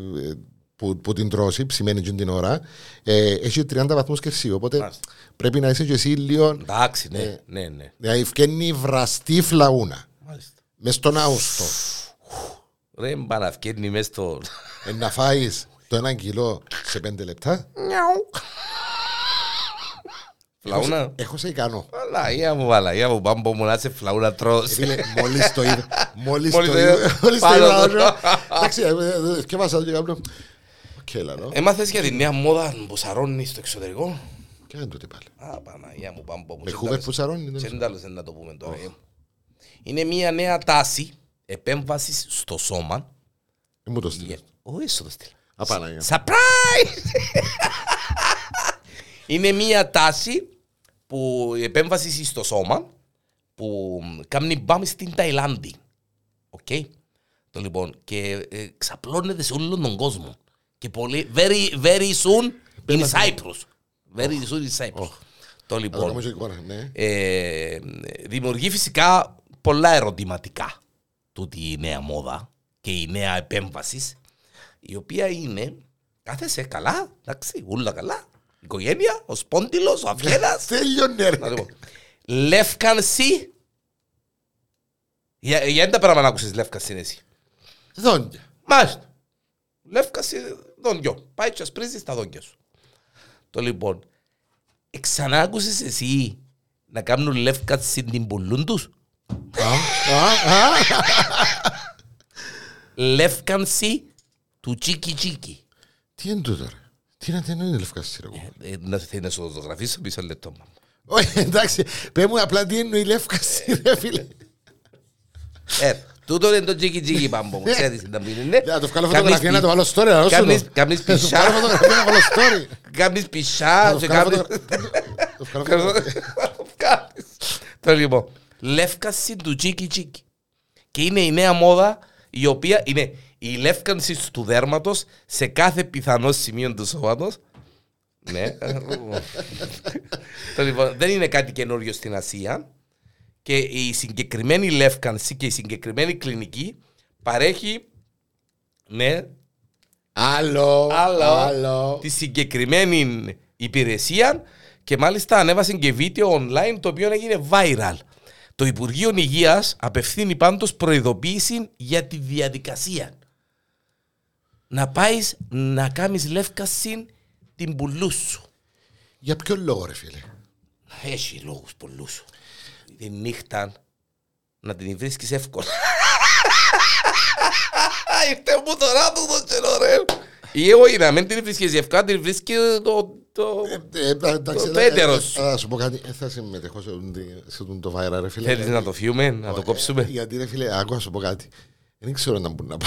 που, που την τρώσει, ψημένη και την ώρα, ε, έχει 30 βαθμούς Κελσίου. Οπότε Μάλιστα. πρέπει να είσαι και εσύ λίγο. Εντάξει, ναι, ναι, ναι. Δηλαδή, φκένει βραστή φλαούνα. Μάλιστα. Μες στον Αούστο. Ρε μπαναυκένει μες στο... Ε, να φάεις το ένα κιλό σε πέντε λεπτά. Φλαούνα. Έχω σε ικανό. Βαλαγία μου, βαλαγία μου, πάμπο μου να σε φλαούνα τρως. Φίλε, μόλις το είδα. Μόλις Μόλις το το είδα. είδα. Μόλις το Πάνω είδα. το. λέω, Εντάξει, ε, ε, ε, θκιάβασα και κάνω. Οκ, έλα, νο. Έμαθες για τη νέα μόδα που σαρώνει στο εξωτερικό; Και δεν τούτη πάλι; Α, Παναγία μου, πάμπο μου. Με χούβερ που σαρώνει. δεν Σε ξέρω. τέλος να το πούμε τώρα. ε. Είναι μια νέα τάση επέμβασης στο σώμα. Ε, Μου το στείλες. Όχι, σου το στείλω. Απαναγία. Surprise! Είναι μια τάση που η επέμβασης στο σώμα που κάνει μπάμ στην Ταϊλάνδη. Οκ. Το λοιπόν και ε, ξαπλώνεται σε όλο τον κόσμο. Και πολύ, very, very soon in Cyprus. Very soon in Cyprus. Το Αλλά λοιπόν νομίζω εικόνα, ναι. ε, δημιουργεί φυσικά πολλά ερωτηματικά τούτη η νέα μόδα και η νέα επέμβαση, η οποία είναι κάθεσαι καλά, εντάξει, ούλα καλά, οικογένεια, ο σπόντιλος, ο αυγένας, Τέλειωνε ρε. να το πω. λεύκανση, για, για δεν τα πράγματα να ακούσεις λεύκανση είναι εσύ. Δόντια. Μάλιστα. Λεύκαση δόντιο. Πάει και ασπρίζεις τα δόντια σου. Το λοιπόν, ξανά άκουσες εσύ να κάνουν λεύκαση την πουλούν τους; Α, α, α. Λεύκανση του τσίκι τσίκι. Τι είναι τούτο ρε; Τι είναι τι είναι η λευκάση ρε. εγώ. Ε, να θέλει να σου το ζωγραφίσω πίσω λεπτό. μα. Όχι εντάξει. Πες μου απλά τι είναι η λευκάση ρε φίλε. Ε, τούτο είναι το τσίκι τσίκι πάμπο μου. Ξέρεις τι να πει είναι. Να το βγάλω Κάνεις φωτογραφία να πι- το βάλω story. να δώσω κάνεις- το. κάνεις Να το πισά. βγάλω φωτογραφία να βάλω story. Κάνεις πισά Να και (laughs) το βγάλω κάνεις... φωτογραφία. Το βγάλω φωτογραφία. Κάνεις. Το λοιπόν, λεύκαση του τσίκι τσίκι. Και είναι η νέα μόδα η οποία είναι η λεύκανση του δέρματος σε κάθε πιθανό σημείο του σώματος. ναι. (laughs) το λοιπόν, δεν είναι κάτι καινούριο στην Ασία και η συγκεκριμένη λεύκανση και η συγκεκριμένη κλινική παρέχει ναι, Άλλο. άλλο, Άλλο. τη συγκεκριμένη υπηρεσία και μάλιστα ανέβασε και βίντεο online το οποίο έγινε viral. Το Υπουργείο Υγείας απευθύνει πάντως προειδοποίηση για τη διαδικασία. Να πάεις να κάνεις λεύκαση την πουλούς σου. Για ποιο λόγο ρε φίλε; Έχει λόγους πολλούς. Τη νύχτα να την βρίσκεις εύκολα. Ήρθε μου τώρα του το καιρό ρε. Ή όχι να μην την βρίσκεις εύκολα, την βρίσκει το... το... Ε, ε, εντάξει, Το ε, ε, πέτερος. ε, Θα σου πω κάτι, ε, θα συμμετέχω σε τον- σε τον το βάιρα ρε φίλε. Θέλεις να το φύγουμε, να το Ε, κόψουμε. Γιατί ρε φίλε, άκου να σου πω κάτι. Δεν ξέρω να μπορώ να πω.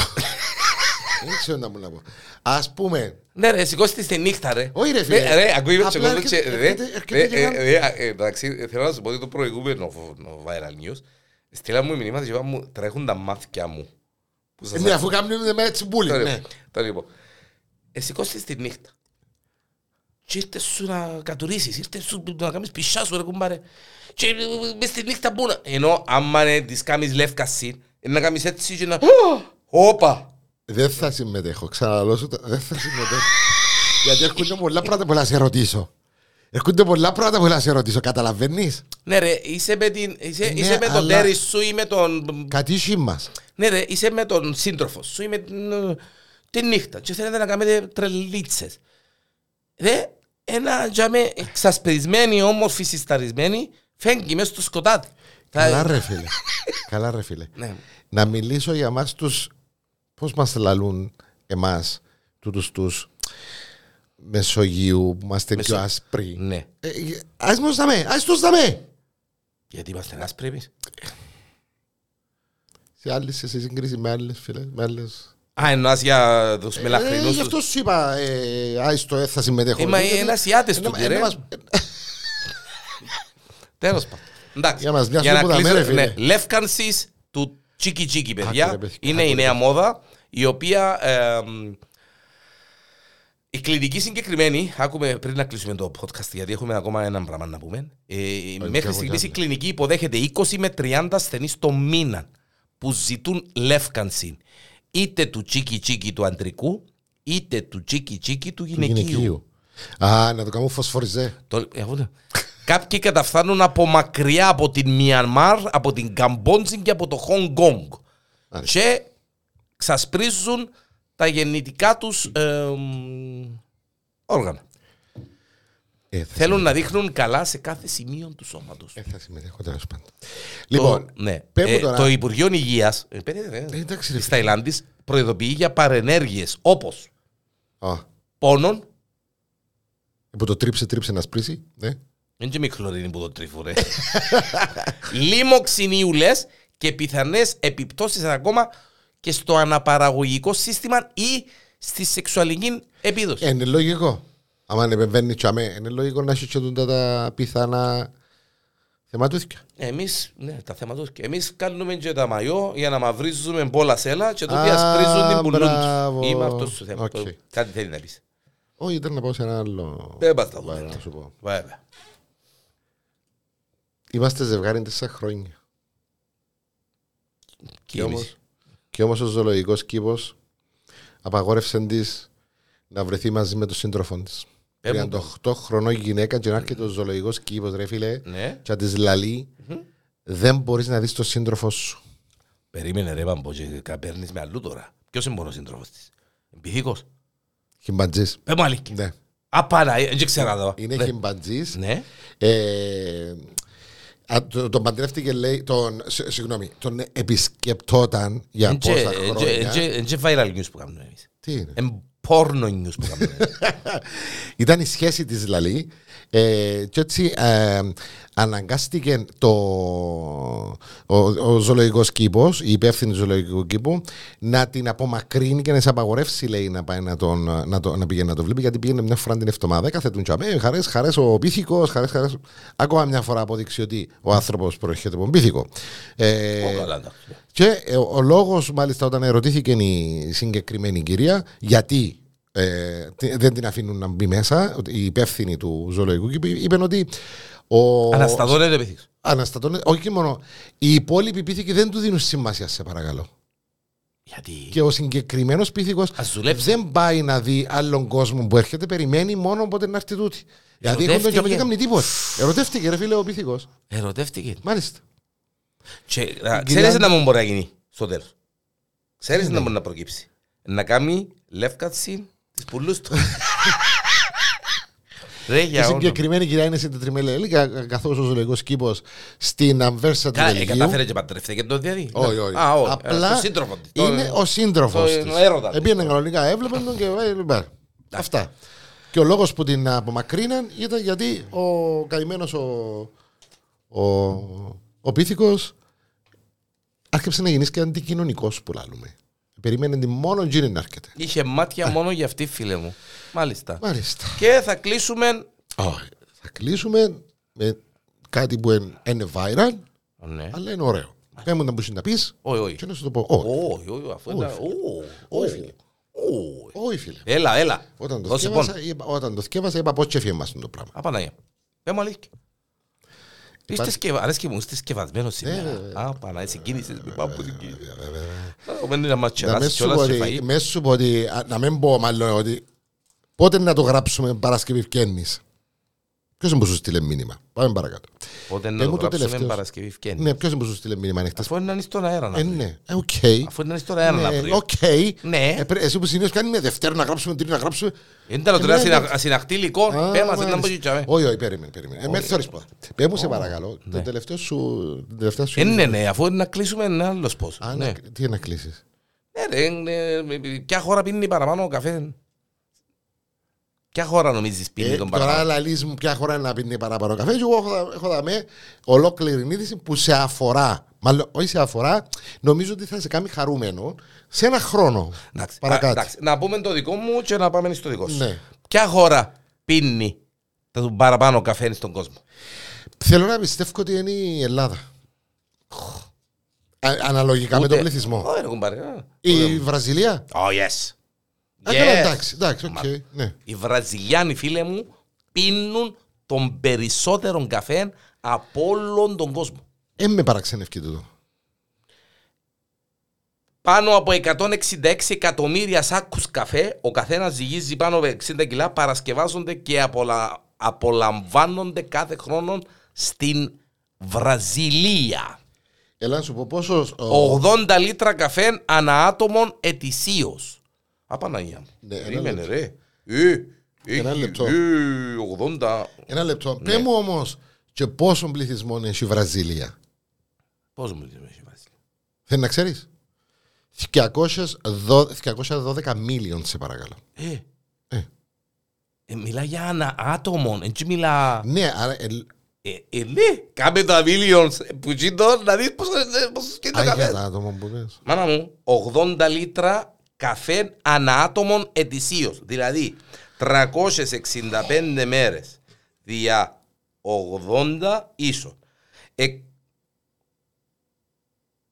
Δεν ξέρω να μπορώ να πω. Ας πούμε, Ναι ρε, σηκώστε τη νύχτα ρε. Όχι, ρε, φίλε. Ε, Ρε, ακούει με Απλά τσεκόντο έρχεται- και... ρε, έρχεται- έρχεται ρε, και ε, ένα- ε, ε, Εντάξει, θέλω να σου πω ότι το προηγούμενο φο- viral news στείλα μου μηνύματα και είπα μου τρέχουν τα μάθηκια μου. Που σας ναι, αφού κάνουμε με έτσι μπούλι. Τώρα, ναι. τώρα λοιπόν, ε, σηκώστηκες τη νύχτα. Και ήρθες σου να κατουρίσεις, ήρθες σου να κάνεις πισά σου ρε κουμπάρε. Και ε, μες στη νύχτα που να... Ενώ άμα ε, της κάνεις λεύκαση, ε, να κάνεις έτσι και να... Όπα! Δεν θα συμμετέχω, ξαναλώ σου, το- δεν θα συμμετέχω. Γιατί έρχονται πολλά πράγματα που να σε ρωτήσω. Έρχονται πολλά πράγματα που να σε ρωτήσω, καταλαβαίνεις; Ναι ρε, είσαι με, την, είσαι, Ναι, είσαι με τον αλλά- τέρι σου ή με τον... Κατήσι μας. Ναι ρε, είσαι με τον σύντροφο σου ή με την, ε, τη νύχτα και θέλετε να κάνετε τρελίτσες. Ρε, ένα τζάμε εξασπρισμένοι, όμορφοι, συσταρισμένοι, φέγγει μέσα στο σκοτάδι. Καλά Θα- ρε φίλε. Καλά ρε φίλε. Ναι. Να μιλήσω για μας τους, πώς μας λαλούν εμάς, τούτους τους Μεσογείου που είμαστε πιο Μεσο- άσπροι. ναι. Ε, ε, Ας μας δαμε, ας τους δαμε. Γιατί είμαστε άσπροι εμείς. Σε άλλες, σε σύγκριση με άλλες φίλε, με άλλες. Α, εννοάς για τους Ε, μελαχρινούς Γι' αυτό τους. σου είπα, ε, άιστο, ε, θα συμμετέχω. Ε, μα Γιατί- είναι Ασιάτες Ε, τούτοι, ε, ρε. να μας- Τέλος πάντων. Εντάξει. Για μας μοιάζουν να που τα κλείσω, μέρα, φίλε. ναι, λεύκανσης του τσίκι τσίκι, Άκου, παιδιά. ρε, παιδιά, Είναι άκου, η ρε, νέα μόδα, η οποία... εμ, η κλινική συγκεκριμένη, άκουμε πριν να κλείσουμε το podcast, γιατί έχουμε ακόμα ένα πράγμα να πούμε. Ε, μέχρι έχω στιγμής η κι κλινική υποδέχεται 20 με 30 ασθενείς το μήνα που ζητούν λεύκανση είτε του τσίκι τσίκι του αντρικού, είτε του τσίκι τσίκι του του γυναικείου. γυναικείου. Α, να το κάνουμε φωσφοριζέ. Το- ε, αυτό. Κάποιοι καταφθάνουν από μακριά από την Μιανμάρ, από την Καμπόντζη και από το Χονγκ Κονγκ. Μάλιστα. Και ξασπρίζουν τα γεννητικά τους εμ, όργανα. Ε, θα Θέλουν να δείχνουν καλά σε κάθε σημείο του σώματος. Ε, θα συμμετέχω τέλος πάντων. Λοιπόν, το, ναι. πες μου Ε, τώρα- το Υπουργείο Υγείας ε, πέρα, ε, Ε, εντάξει, ρε της Ταϊλάνδης προειδοποιεί για παρενέργειες όπως α, πόνον, που το τρίψε, τρίψε να σπρίσει. Ναι. Δεν και μικρολίνη που το τρίφω ρε. (laughs) Λίμοξινίουλες και πιθανές επιπτώσεις ακόμα και στο αναπαραγωγικό σύστημα ή στη σεξουαλική επίδοση. Ε, είναι λογικό. Άμα επεμβαίνεις τσάμε, είναι λογικό να έχεις και τούτα τα πιθανά θεματούθηκια. Εμείς, ναι, τα θέματα και εμείς κάνουμε και τα μαγιό για να μαυρίζουμε πολλά σέλα και τότε Α, ασπρίζουν την πουλούν μπράβο. τους. Είμαι αυτός το θέμα. Οκ. Κάτι θέλει να πεις. Όχι, ήταν να πάω σε ένα άλλο. Δεν πας τα Βάρα, δούμε. να σου πω. Βέβαια. Είμαστε ζευγάρι τέσσερα χρόνια. Και όμως- εμείς. Και όμως ο ζωολογικός κήπος απαγόρευσε της να βρεθεί μαζί με τον σύντροφο της. Πες μου 38 χρονών γυναίκα και να έρχεται ο ζωολογικός κήπος ρε φίλε Ναι. και να της λαλεί δεν μπορείς να δεις τον σύντροφο σου. Περίμενε ρε Παμπό και κα- παίρνεις με αλλού τώρα. Ποιος είναι μόνος σύντροφος της; Εμπιθήκος. Χιμπαντζής. Πες μου αλήθεια. Ναι. Απάνα, δεν ξέρω εδώ. Είναι Ναι. χιμπαντζής. Ναι. Ε, α, το- τον παντρεύτηκε λέει, τον, σ- συγγνώμη, τον επισκεπτόταν για πόσα χρόνια. Είναι και viral news που κάνουμε εμείς. Τι είναι; Είναι porno news που (laughs) κάνουμε εμείς. Ήταν η σχέση της Λαλή ε, και έτσι ε, αναγκάστηκε το, ο, ο ζωολογικός κήπος, η υπεύθυνη ζωολογικού κήπου να την απομακρύνει και να σε απαγορεύσει λέει να, πάει να, τον, να, το, να πηγαίνει να το βλέπει γιατί πήγαινε μια φορά την εβδομάδα κάθε του τσαμέ, χαρές, χαρές ο πίθηκος, χαρές, χαρές ακόμα μια φορά αποδείξει ότι ο άνθρωπος προέρχεται από τον πίθηκο. Ε, Ω, καλά, εντάξει. και ε, ο λόγος, μάλιστα, όταν ερωτήθηκε η συγκεκριμένη κυρία, γιατί ε, τι- δεν την αφήνουν να μπει μέσα, ότι η υπεύθυνη του ζωολογικού κήπου, είπε ότι. Ο... Αναστατώνεται επιθύς. Αναστατώνεται. Όχι και μόνο. Οι υπόλοιποι πίθηκοι δεν του δίνουν σημασία, σε παρακαλώ. Γιατί; Και ο συγκεκριμένος πίθηκος Ας δουλέψει. δεν πάει να δει άλλον κόσμο που έρχεται, περιμένει μόνο πότε να έρθει τούτη. Γιατί έχουν τον Ερωτεύτηκε. και δεν κάνει τίποτα. Ερωτεύτηκε, ρε φίλε, ο πίθηκος. Ερωτεύτηκε. Μάλιστα. Και, α, κυρία- Ξέρεις να μου μπορεί να γίνει στο τέλος; Ξέρεις Ναι. να μπορεί να προκύψει; Να κάνει λεύκατση της πουλούς του. Ρε, Η για όνομα. συγκεκριμένη κυρία είναι συντετριμένη καθώς ο ζωολογικός κήπος στην Αμβέρσα του Καλά, ε, Βελγίου. κατάφερε και παντρεύτηκε και το διαδί. Όχι, όχι. Α, όχι. Απλά Ε, το σύντροφο της. Το- είναι ο σύντροφος το- της. ο έρωτα της. Επήγαινε κανονικά, έβλεπε τον και. ε, λοιπόν, Αυτά. Και ο λόγος που την απομακρύναν ήταν γιατί ο καημένος ο, ο, ο πίθηκος άρχισε να γίνει και αντικοινωνικός που λάλλουμε. Περίμενε τη μόνο τζίνι να έρχεται. Είχε μάτια μόνο για αυτή, φίλε μου. Μάλιστα. Μάλιστα. Και θα κλείσουμε. Όχι. Θα κλείσουμε με κάτι που είναι- είναι viral, Ναι. αλλά είναι ωραίο. Πέμπουν να μπορείς να πεις Όχι, όχι. και να σου το πω. Όχι. Όχι, όχι, αφού ήταν. Όχι, Όχι, φίλε. όχι. Όχι, φίλε. Έλα, έλα. Όταν το Δώσε θκεύασα, πόνο. είπα, όταν το θκεύασα, είπα πώς και έφυγε μας το πράγμα. Απαναγία. Πέ μου αλήθεια. Είστε σκευα... Αρέσκει μου, είστε σκευασμένος Ναι, σήμερα. βέβαια. Α, Παναγία, συγκίνησες με πάνω από την κίνηση. Ο Μένει να μας Να τσεράσει μην σου κιόλας πω σε ότι- φαΐ. μες σου πω ότι, α, να μην πω μάλλον ότι πότε να το γράψουμε Παρασκευή Φκένης. Ποιος μου σου στείλε μήνυμα. Πάμε παρακάτω. Πότε Ε, να το μου το γράψουμε τελευταίο. Παρασκευή φκένει. Ναι, ποιος μου σου στείλε μήνυμα είναι χτες. Αφού είναι να είναι στον αέρα να Ε, βρει. ναι, ε, οκ. Αφού είναι να είναι στον αέρα να Ναι, βρει. οκ. Ναι. Ε, πρέ- Εσύ που συνήθως κάνει με Δευτέρα να γράψουμε, Τρίτη να γράψουμε. Είναι τα Ε, λοτρέα ναι, συνα- εντάξει. συναχτή υλικό. Α, Πέ μας, δεν μάλιστα. να πω τσάμε. Όχι, όχι, περίμενε, περίμενε. Ε, με θωρείς πρώτα. Πέ μου σε παρακαλώ, το τελευταίο σου... την τελευταία σου- Ε, ναι, ναι, αφού είναι να κλείσουμε ένα άλλο πώς. Α, Ναι. να- Τι είναι να κλείσεις. Ναι, ρε, ναι, ποια χώρα πίνει παραπάνω καφέ. Ποια χώρα νομίζεις πίνει Ε, τον Τώρα παραπάνω; λαλείς μου ποια χώρα είναι να πίνει παραπάνω καφέ και εγώ έχω, έχω δαμέ ολόκληρη είδηση που σε αφορά μάλλον όχι σε αφορά νομίζω ότι θα σε κάνει χαρούμενο σε ένα χρόνο Εντάξει, α, παρακάτω εντάξει, Να πούμε το δικό μου και να πάμε στο δικό σου. Ναι. Ποια χώρα πίνει τον παραπάνω καφέ στον κόσμο; θέλω να πιστεύω ότι είναι η Ελλάδα Α, αναλογικά με Ούτε- τον πληθυσμό Όχι, ρε κουμπάρε. α. η Βραζιλία Oh, yes. Α, καλά, Yes. εντάξει, εντάξει, οκ, ναι. Οι Βραζιλιάνοι, φίλε μου, πίνουν τον περισσότερο καφέ από όλον τον κόσμο. Ε, με παραξενεύει τούτο. Πάνω από 166 εκατομμύρια σάκους καφέ, ο καθένας ζυγίζει πάνω από 60 κιλά, παρασκευάζονται και απολα... απολαμβάνονται κάθε χρόνο στην Βραζιλία. Έλα να σου πω πόσος. ο- 80 λίτρα καφέ ανά άτομον ετησίως. Απαναγία μου. Ναι, ένα Περίμενε λεπτό. ρε. Ε, Ένα έχει, λεπτό. ε, 80. Ένα λεπτό. Ναι. Πε μου όμως και πόσο πληθυσμό έχει η Βραζίλια. Πώς μου λέει έχει βάσει. Θέλει να ξέρεις. 212 μίλιον σε παρακαλώ. Ε, Ε. ε, μιλά για ένα άτομο, έτσι μιλά... Ναι, άρα. ε, Ε, ε, ναι, κάμε τα millions που τσίτω να δεις πώς ε, πώς σκέφτεται Α, για καφέ. τα άτομα που λες. Μάνα μου, 80 λίτρα καφέ ανά άτομον ετησίως. Δηλαδή, 365 μέρες δια 80 ίσο. Ε,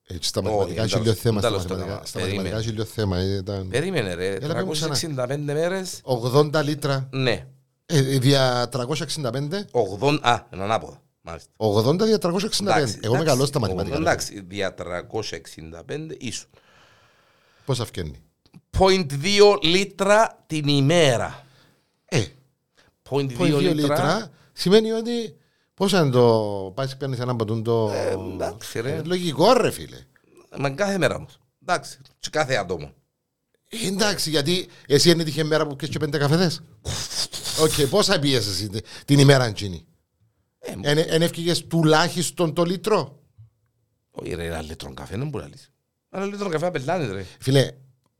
Έτσι, στα Όχι, μαθηματικά έχει εντάξει, λίγο θέμα. Στα τέλος το μαθηματικά, θέμα. στα Περίμενε. μαθηματικά έχει λίγο θέμα. ε, ήταν- περίμενε ρε, Έλα, πες μου ξανά. 365 μέρες, 80 λίτρα. ναι. ε, Δια 365. 80, α, είναι ανάποδα. Μάλιστα. 80 δια 365. Εντάξει, Εγώ είμαι εντάξει, καλός στα μαθηματικά. Εντάξει, δια 365 ίσο. Πόσα φκένει; 0.2 λίτρα την ημέρα. Ε, 0.2 που είναι 2 λίτρα. λίτρα σημαίνει ότι. Πόσα είναι το. Πάει και παίρνει ένα ποτούν το. Ε, εντάξει, ρε. Ε, Λογικό, ρε φίλε. Μα κάθε μέρα όμως. Εντάξει, και κάθε άτομο. Ε, Εντάξει, γιατί εσύ είναι τυχαία μέρα που πιες και πέντε καφεδές. Οκ, πόσα πιες εσύ τε- την ημέρα εκείνη. Ε, Εν, εν ευκήγες τουλάχιστον το λίτρο; Όχι ρε, ένα λίτρο καφέ δεν μπορεί να λύσεις. Ένα λίτρο καφέ απελάνει ρε. Φίλε,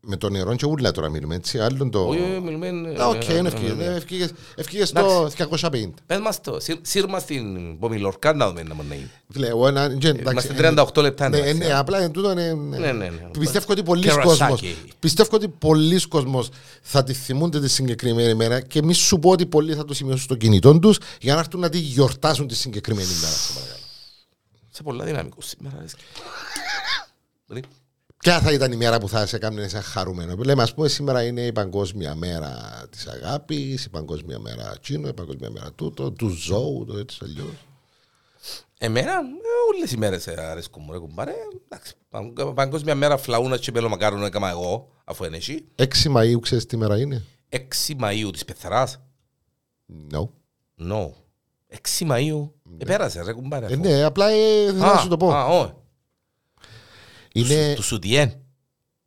με το νερό και ούλα τώρα μιλούμε, έτσι. Άλλον το... Όχι, όχι, μιλούμε... Α, Οκ, ε, είναι ε, ευκήγες. ε, ε. Ε, ευκήγες- Ευκήγες το 250. Πες μας το, σύρ- σύρμα στην Πομιλορκά να δούμε να μπορεί να γίνει. Φίλε, εγώ ένα... και εντάξει, Είμαστε 38 λεπτά. Ναι, εντάξει, ναι, ε. απλά είναι τούτο είναι... Ναι, ναι, ναι. Πιστεύω ότι πολλοί Kawasaki. κόσμος Πιστεύω ότι πολλοί κόσμος θα τη θυμούνται τη συγκεκριμένη μέρα και μη σου πω ότι πολλοί θα το σημειώσουν στο κινητό τους για να έρθουν να τη γιορτάσουν τη συγκεκριμένη μέρα. σε παρακαλώ. Σε πολλά δυναμικό σήμερα. Ρε. Ρε. Ποια θα ήταν η μέρα που θα σε κάνει ένα χαρούμενο. Λέμε, ας πούμε, σήμερα είναι η Παγκόσμια Μέρα της Αγάπης, η Παγκόσμια Μέρα Τσίνο, η Παγκόσμια Μέρα τούτο, του ζώου, το έτσι αλλιώς. Εμένα, ε, όλες οι μέρες ε, αρέσκουν μου ρε κουμπάρε. Εντάξει, παγκ- Παγκόσμια μέρα φλαούνα και πέλο μακάρονο έκαμα εγώ, αφού είναι εσύ. 6 Μαου, ξέρεις τι μέρα είναι; 6 Μαΐου της Πεθαράς. No. No. 6 Μαΐου. Επέρασε ρε κουμπάρε. Ε, αφού. ναι, απλά ε, θέλω να Α, σου το πω. Α, όχι. Είναι Του Σουτιέν.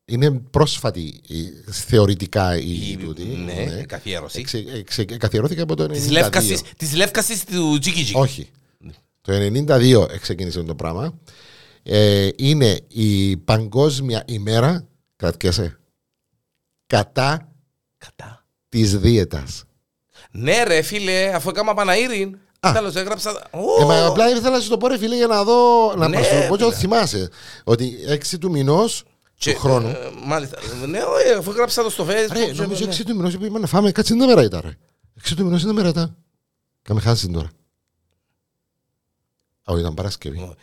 είναι πρόσφατη η- θεωρητικά η, Η- τούτη. ναι, καθιέρωση. Εξε- εξε- καθιερώθηκε από το 92. Της λεύκασης, της λεύκασης του Τζίκι Τζίκι. Όχι. Το 92 ξεκίνησε το πράγμα. Ε, είναι η παγκόσμια ημέρα, κρατιέσαι, κατά Κατά. της δίαιτας. Ναι ρε φίλε, αφού έκανα Παναήριν. Α. Τέλος έγραψα... Ε, μα απλά ήθελα να σου το πω ρε φίλε για να δω, να Ναι, μας το πω και φίλε. το θυμάσαι. Ότι 6 του μηνός του χρόνου. ε, Μάλιστα. Ναι, όχι, αφού έγραψα το στο facebook. Ρε, και- νομίζω ναι. 6 του μηνός είπαμε να φάμε, κάτσε είναι μέρα ήταν ρε. 6 του μηνός είναι μέρα ήταν. Κάμε χάσει τώρα. Α, όχι, ήταν Παρασκευή.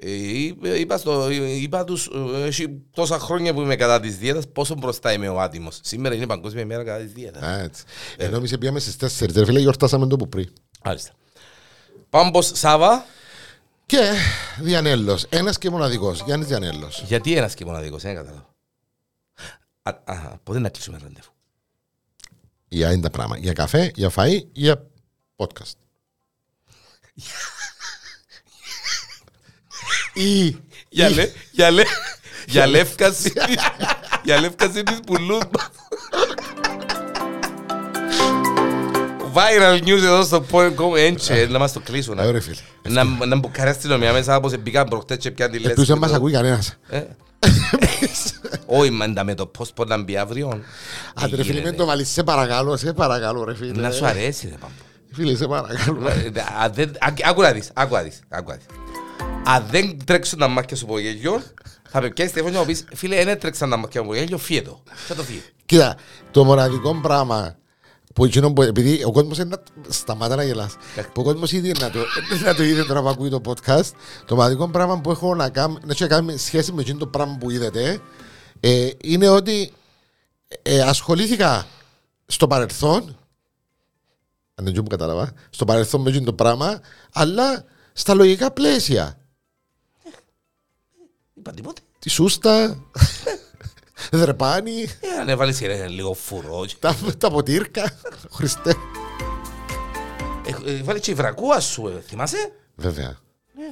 Ε, είπα- Είπα, στο, είπα τους, ε, έχει τόσα χρόνια που είμαι κατά της δίαιτας, πόσο μπροστά είμαι ο άτιμος. Σήμερα είναι η παγκόσμια ημέρα κατά της δίαιτας. Α, έτσι. Ενώ εμείς πήγαμε στις 4, ρε φίλε, γιορτάσαμε το που πριν. Μάλιστα. Πάμπος Σάβα, Και Διανέλος, ένας και μοναδικός, Γιάννης Διανέλος. γιατί ένας και μοναδικός, δεν καταλάβω. Α, α, πότε να κλείσουμε ραντεβού. Για είναι τα πράγματα. Για καφέ, για φαΐ, για podcast. (laughs) Ή Για λε, για λε, (laughs) για λεύκαση, για λεύκαση της πουλούς Viral news εδώ στο point.com έντσε, να μας το κλείσουν. Ε, ρε φίλε. Να, να μπουκάρει αστυνομία μέσα όπως μπήκαν προχτές και πιάνε τη Ελπίζω να λέσχη. μας ακούει κανένας. Ε. (laughs) Όχι, μάντα με το πώς μπορεί να μπει αύριο. Άντε ρε φίλε, μην το βάλεις, σε παρακαλώ, σε παρακαλώ ρε φίλε. Να σου αρέσει ρε πάμπο. Φίλε, σε παρακαλώ. Ε, αν δεν- α- Άκου να δεις, άκου να δεις, άκου να δεις. Αν δεν τρέξουν τα μάτια σου από γέλιο, θα με πιάσεις τηλέφωνο και να μου πεις «Φίλε, δεν έτρεξαν τα μάτια μου από γέλιο, φύγε το». Θα το φύγει. Κοίτα, το μοναδικό πράγμα που εκείνο που, επειδή ο κόσμος είναι να σταμάτα να γελάς, που ο κόσμος ήδη να το, (laughs) να το είδε τώρα που ακούει το podcast, το μοναδικό πράγμα που έχω να κάνω, να έχει να κάνει σχέση με εκείνο το πράγμα που είδατε, ε, είναι ότι ε, ασχολήθηκα στο παρελθόν, αν δεν μου κατάλαβα, στο παρελθόν με εκείνο το πράγμα, αλλά στα λογικά πλαίσια. Είπα τίποτε. Τη σούστα, (laughs) δρεπάνι, Ε, αν έβαλες ρε, λίγο φουρό. τα, τα ποτήρκα, Χριστέ. Ε, ε, Βάλε και η βρακούα σου, ε, θυμάσαι; Βέβαια.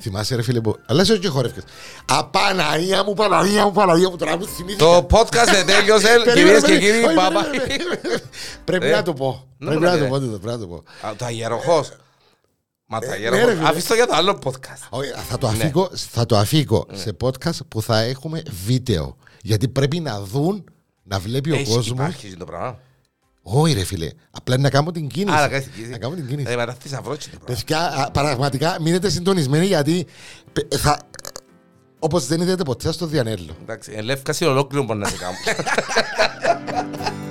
Θυμάσαι ρε φίλε που... Αλλά είσαι και χορεύκες. Απαναία μου, Παναγία μου, Παναγία μου, τώρα μου θυμήθηκα. Το podcast δεν τέλειωσε, κυρίες και κύριοι, Όχι, μπαμπά. περίμενε, περίμενε. Πρέπει Ε, να το πω. να Πρέπει το να το λέτε. πω, τούτο, πρέπει να το πω. Α, Το αγεροχός. Μα το ναι, αγεροχός. ρε, φίλε. Αφήστε το για το άλλο podcast. Όχι, Θα το αφήκω, θα το αφήκω Ναι. σε podcast που θα έχουμε βίντεο. Γιατί πρέπει να δουν, να βλέπει ο Έχει, κόσμος. υπάρχει το πράγμα. Όχι ρε φίλε, απλά να κάνω την κίνηση. Άρα κάνεις την κίνηση. Να κάνω την κίνηση. Ε, μετά θησαυρό και το πράγμα. Παιδιά, α, πραγματικά μείνετε συντονισμένοι γιατί πε- θα... Όπως δεν είδατε ποτέ στο Διανέλο. Εντάξει, ελεύκαση ολόκληρο μπορεί να σε κάνω. (laughs)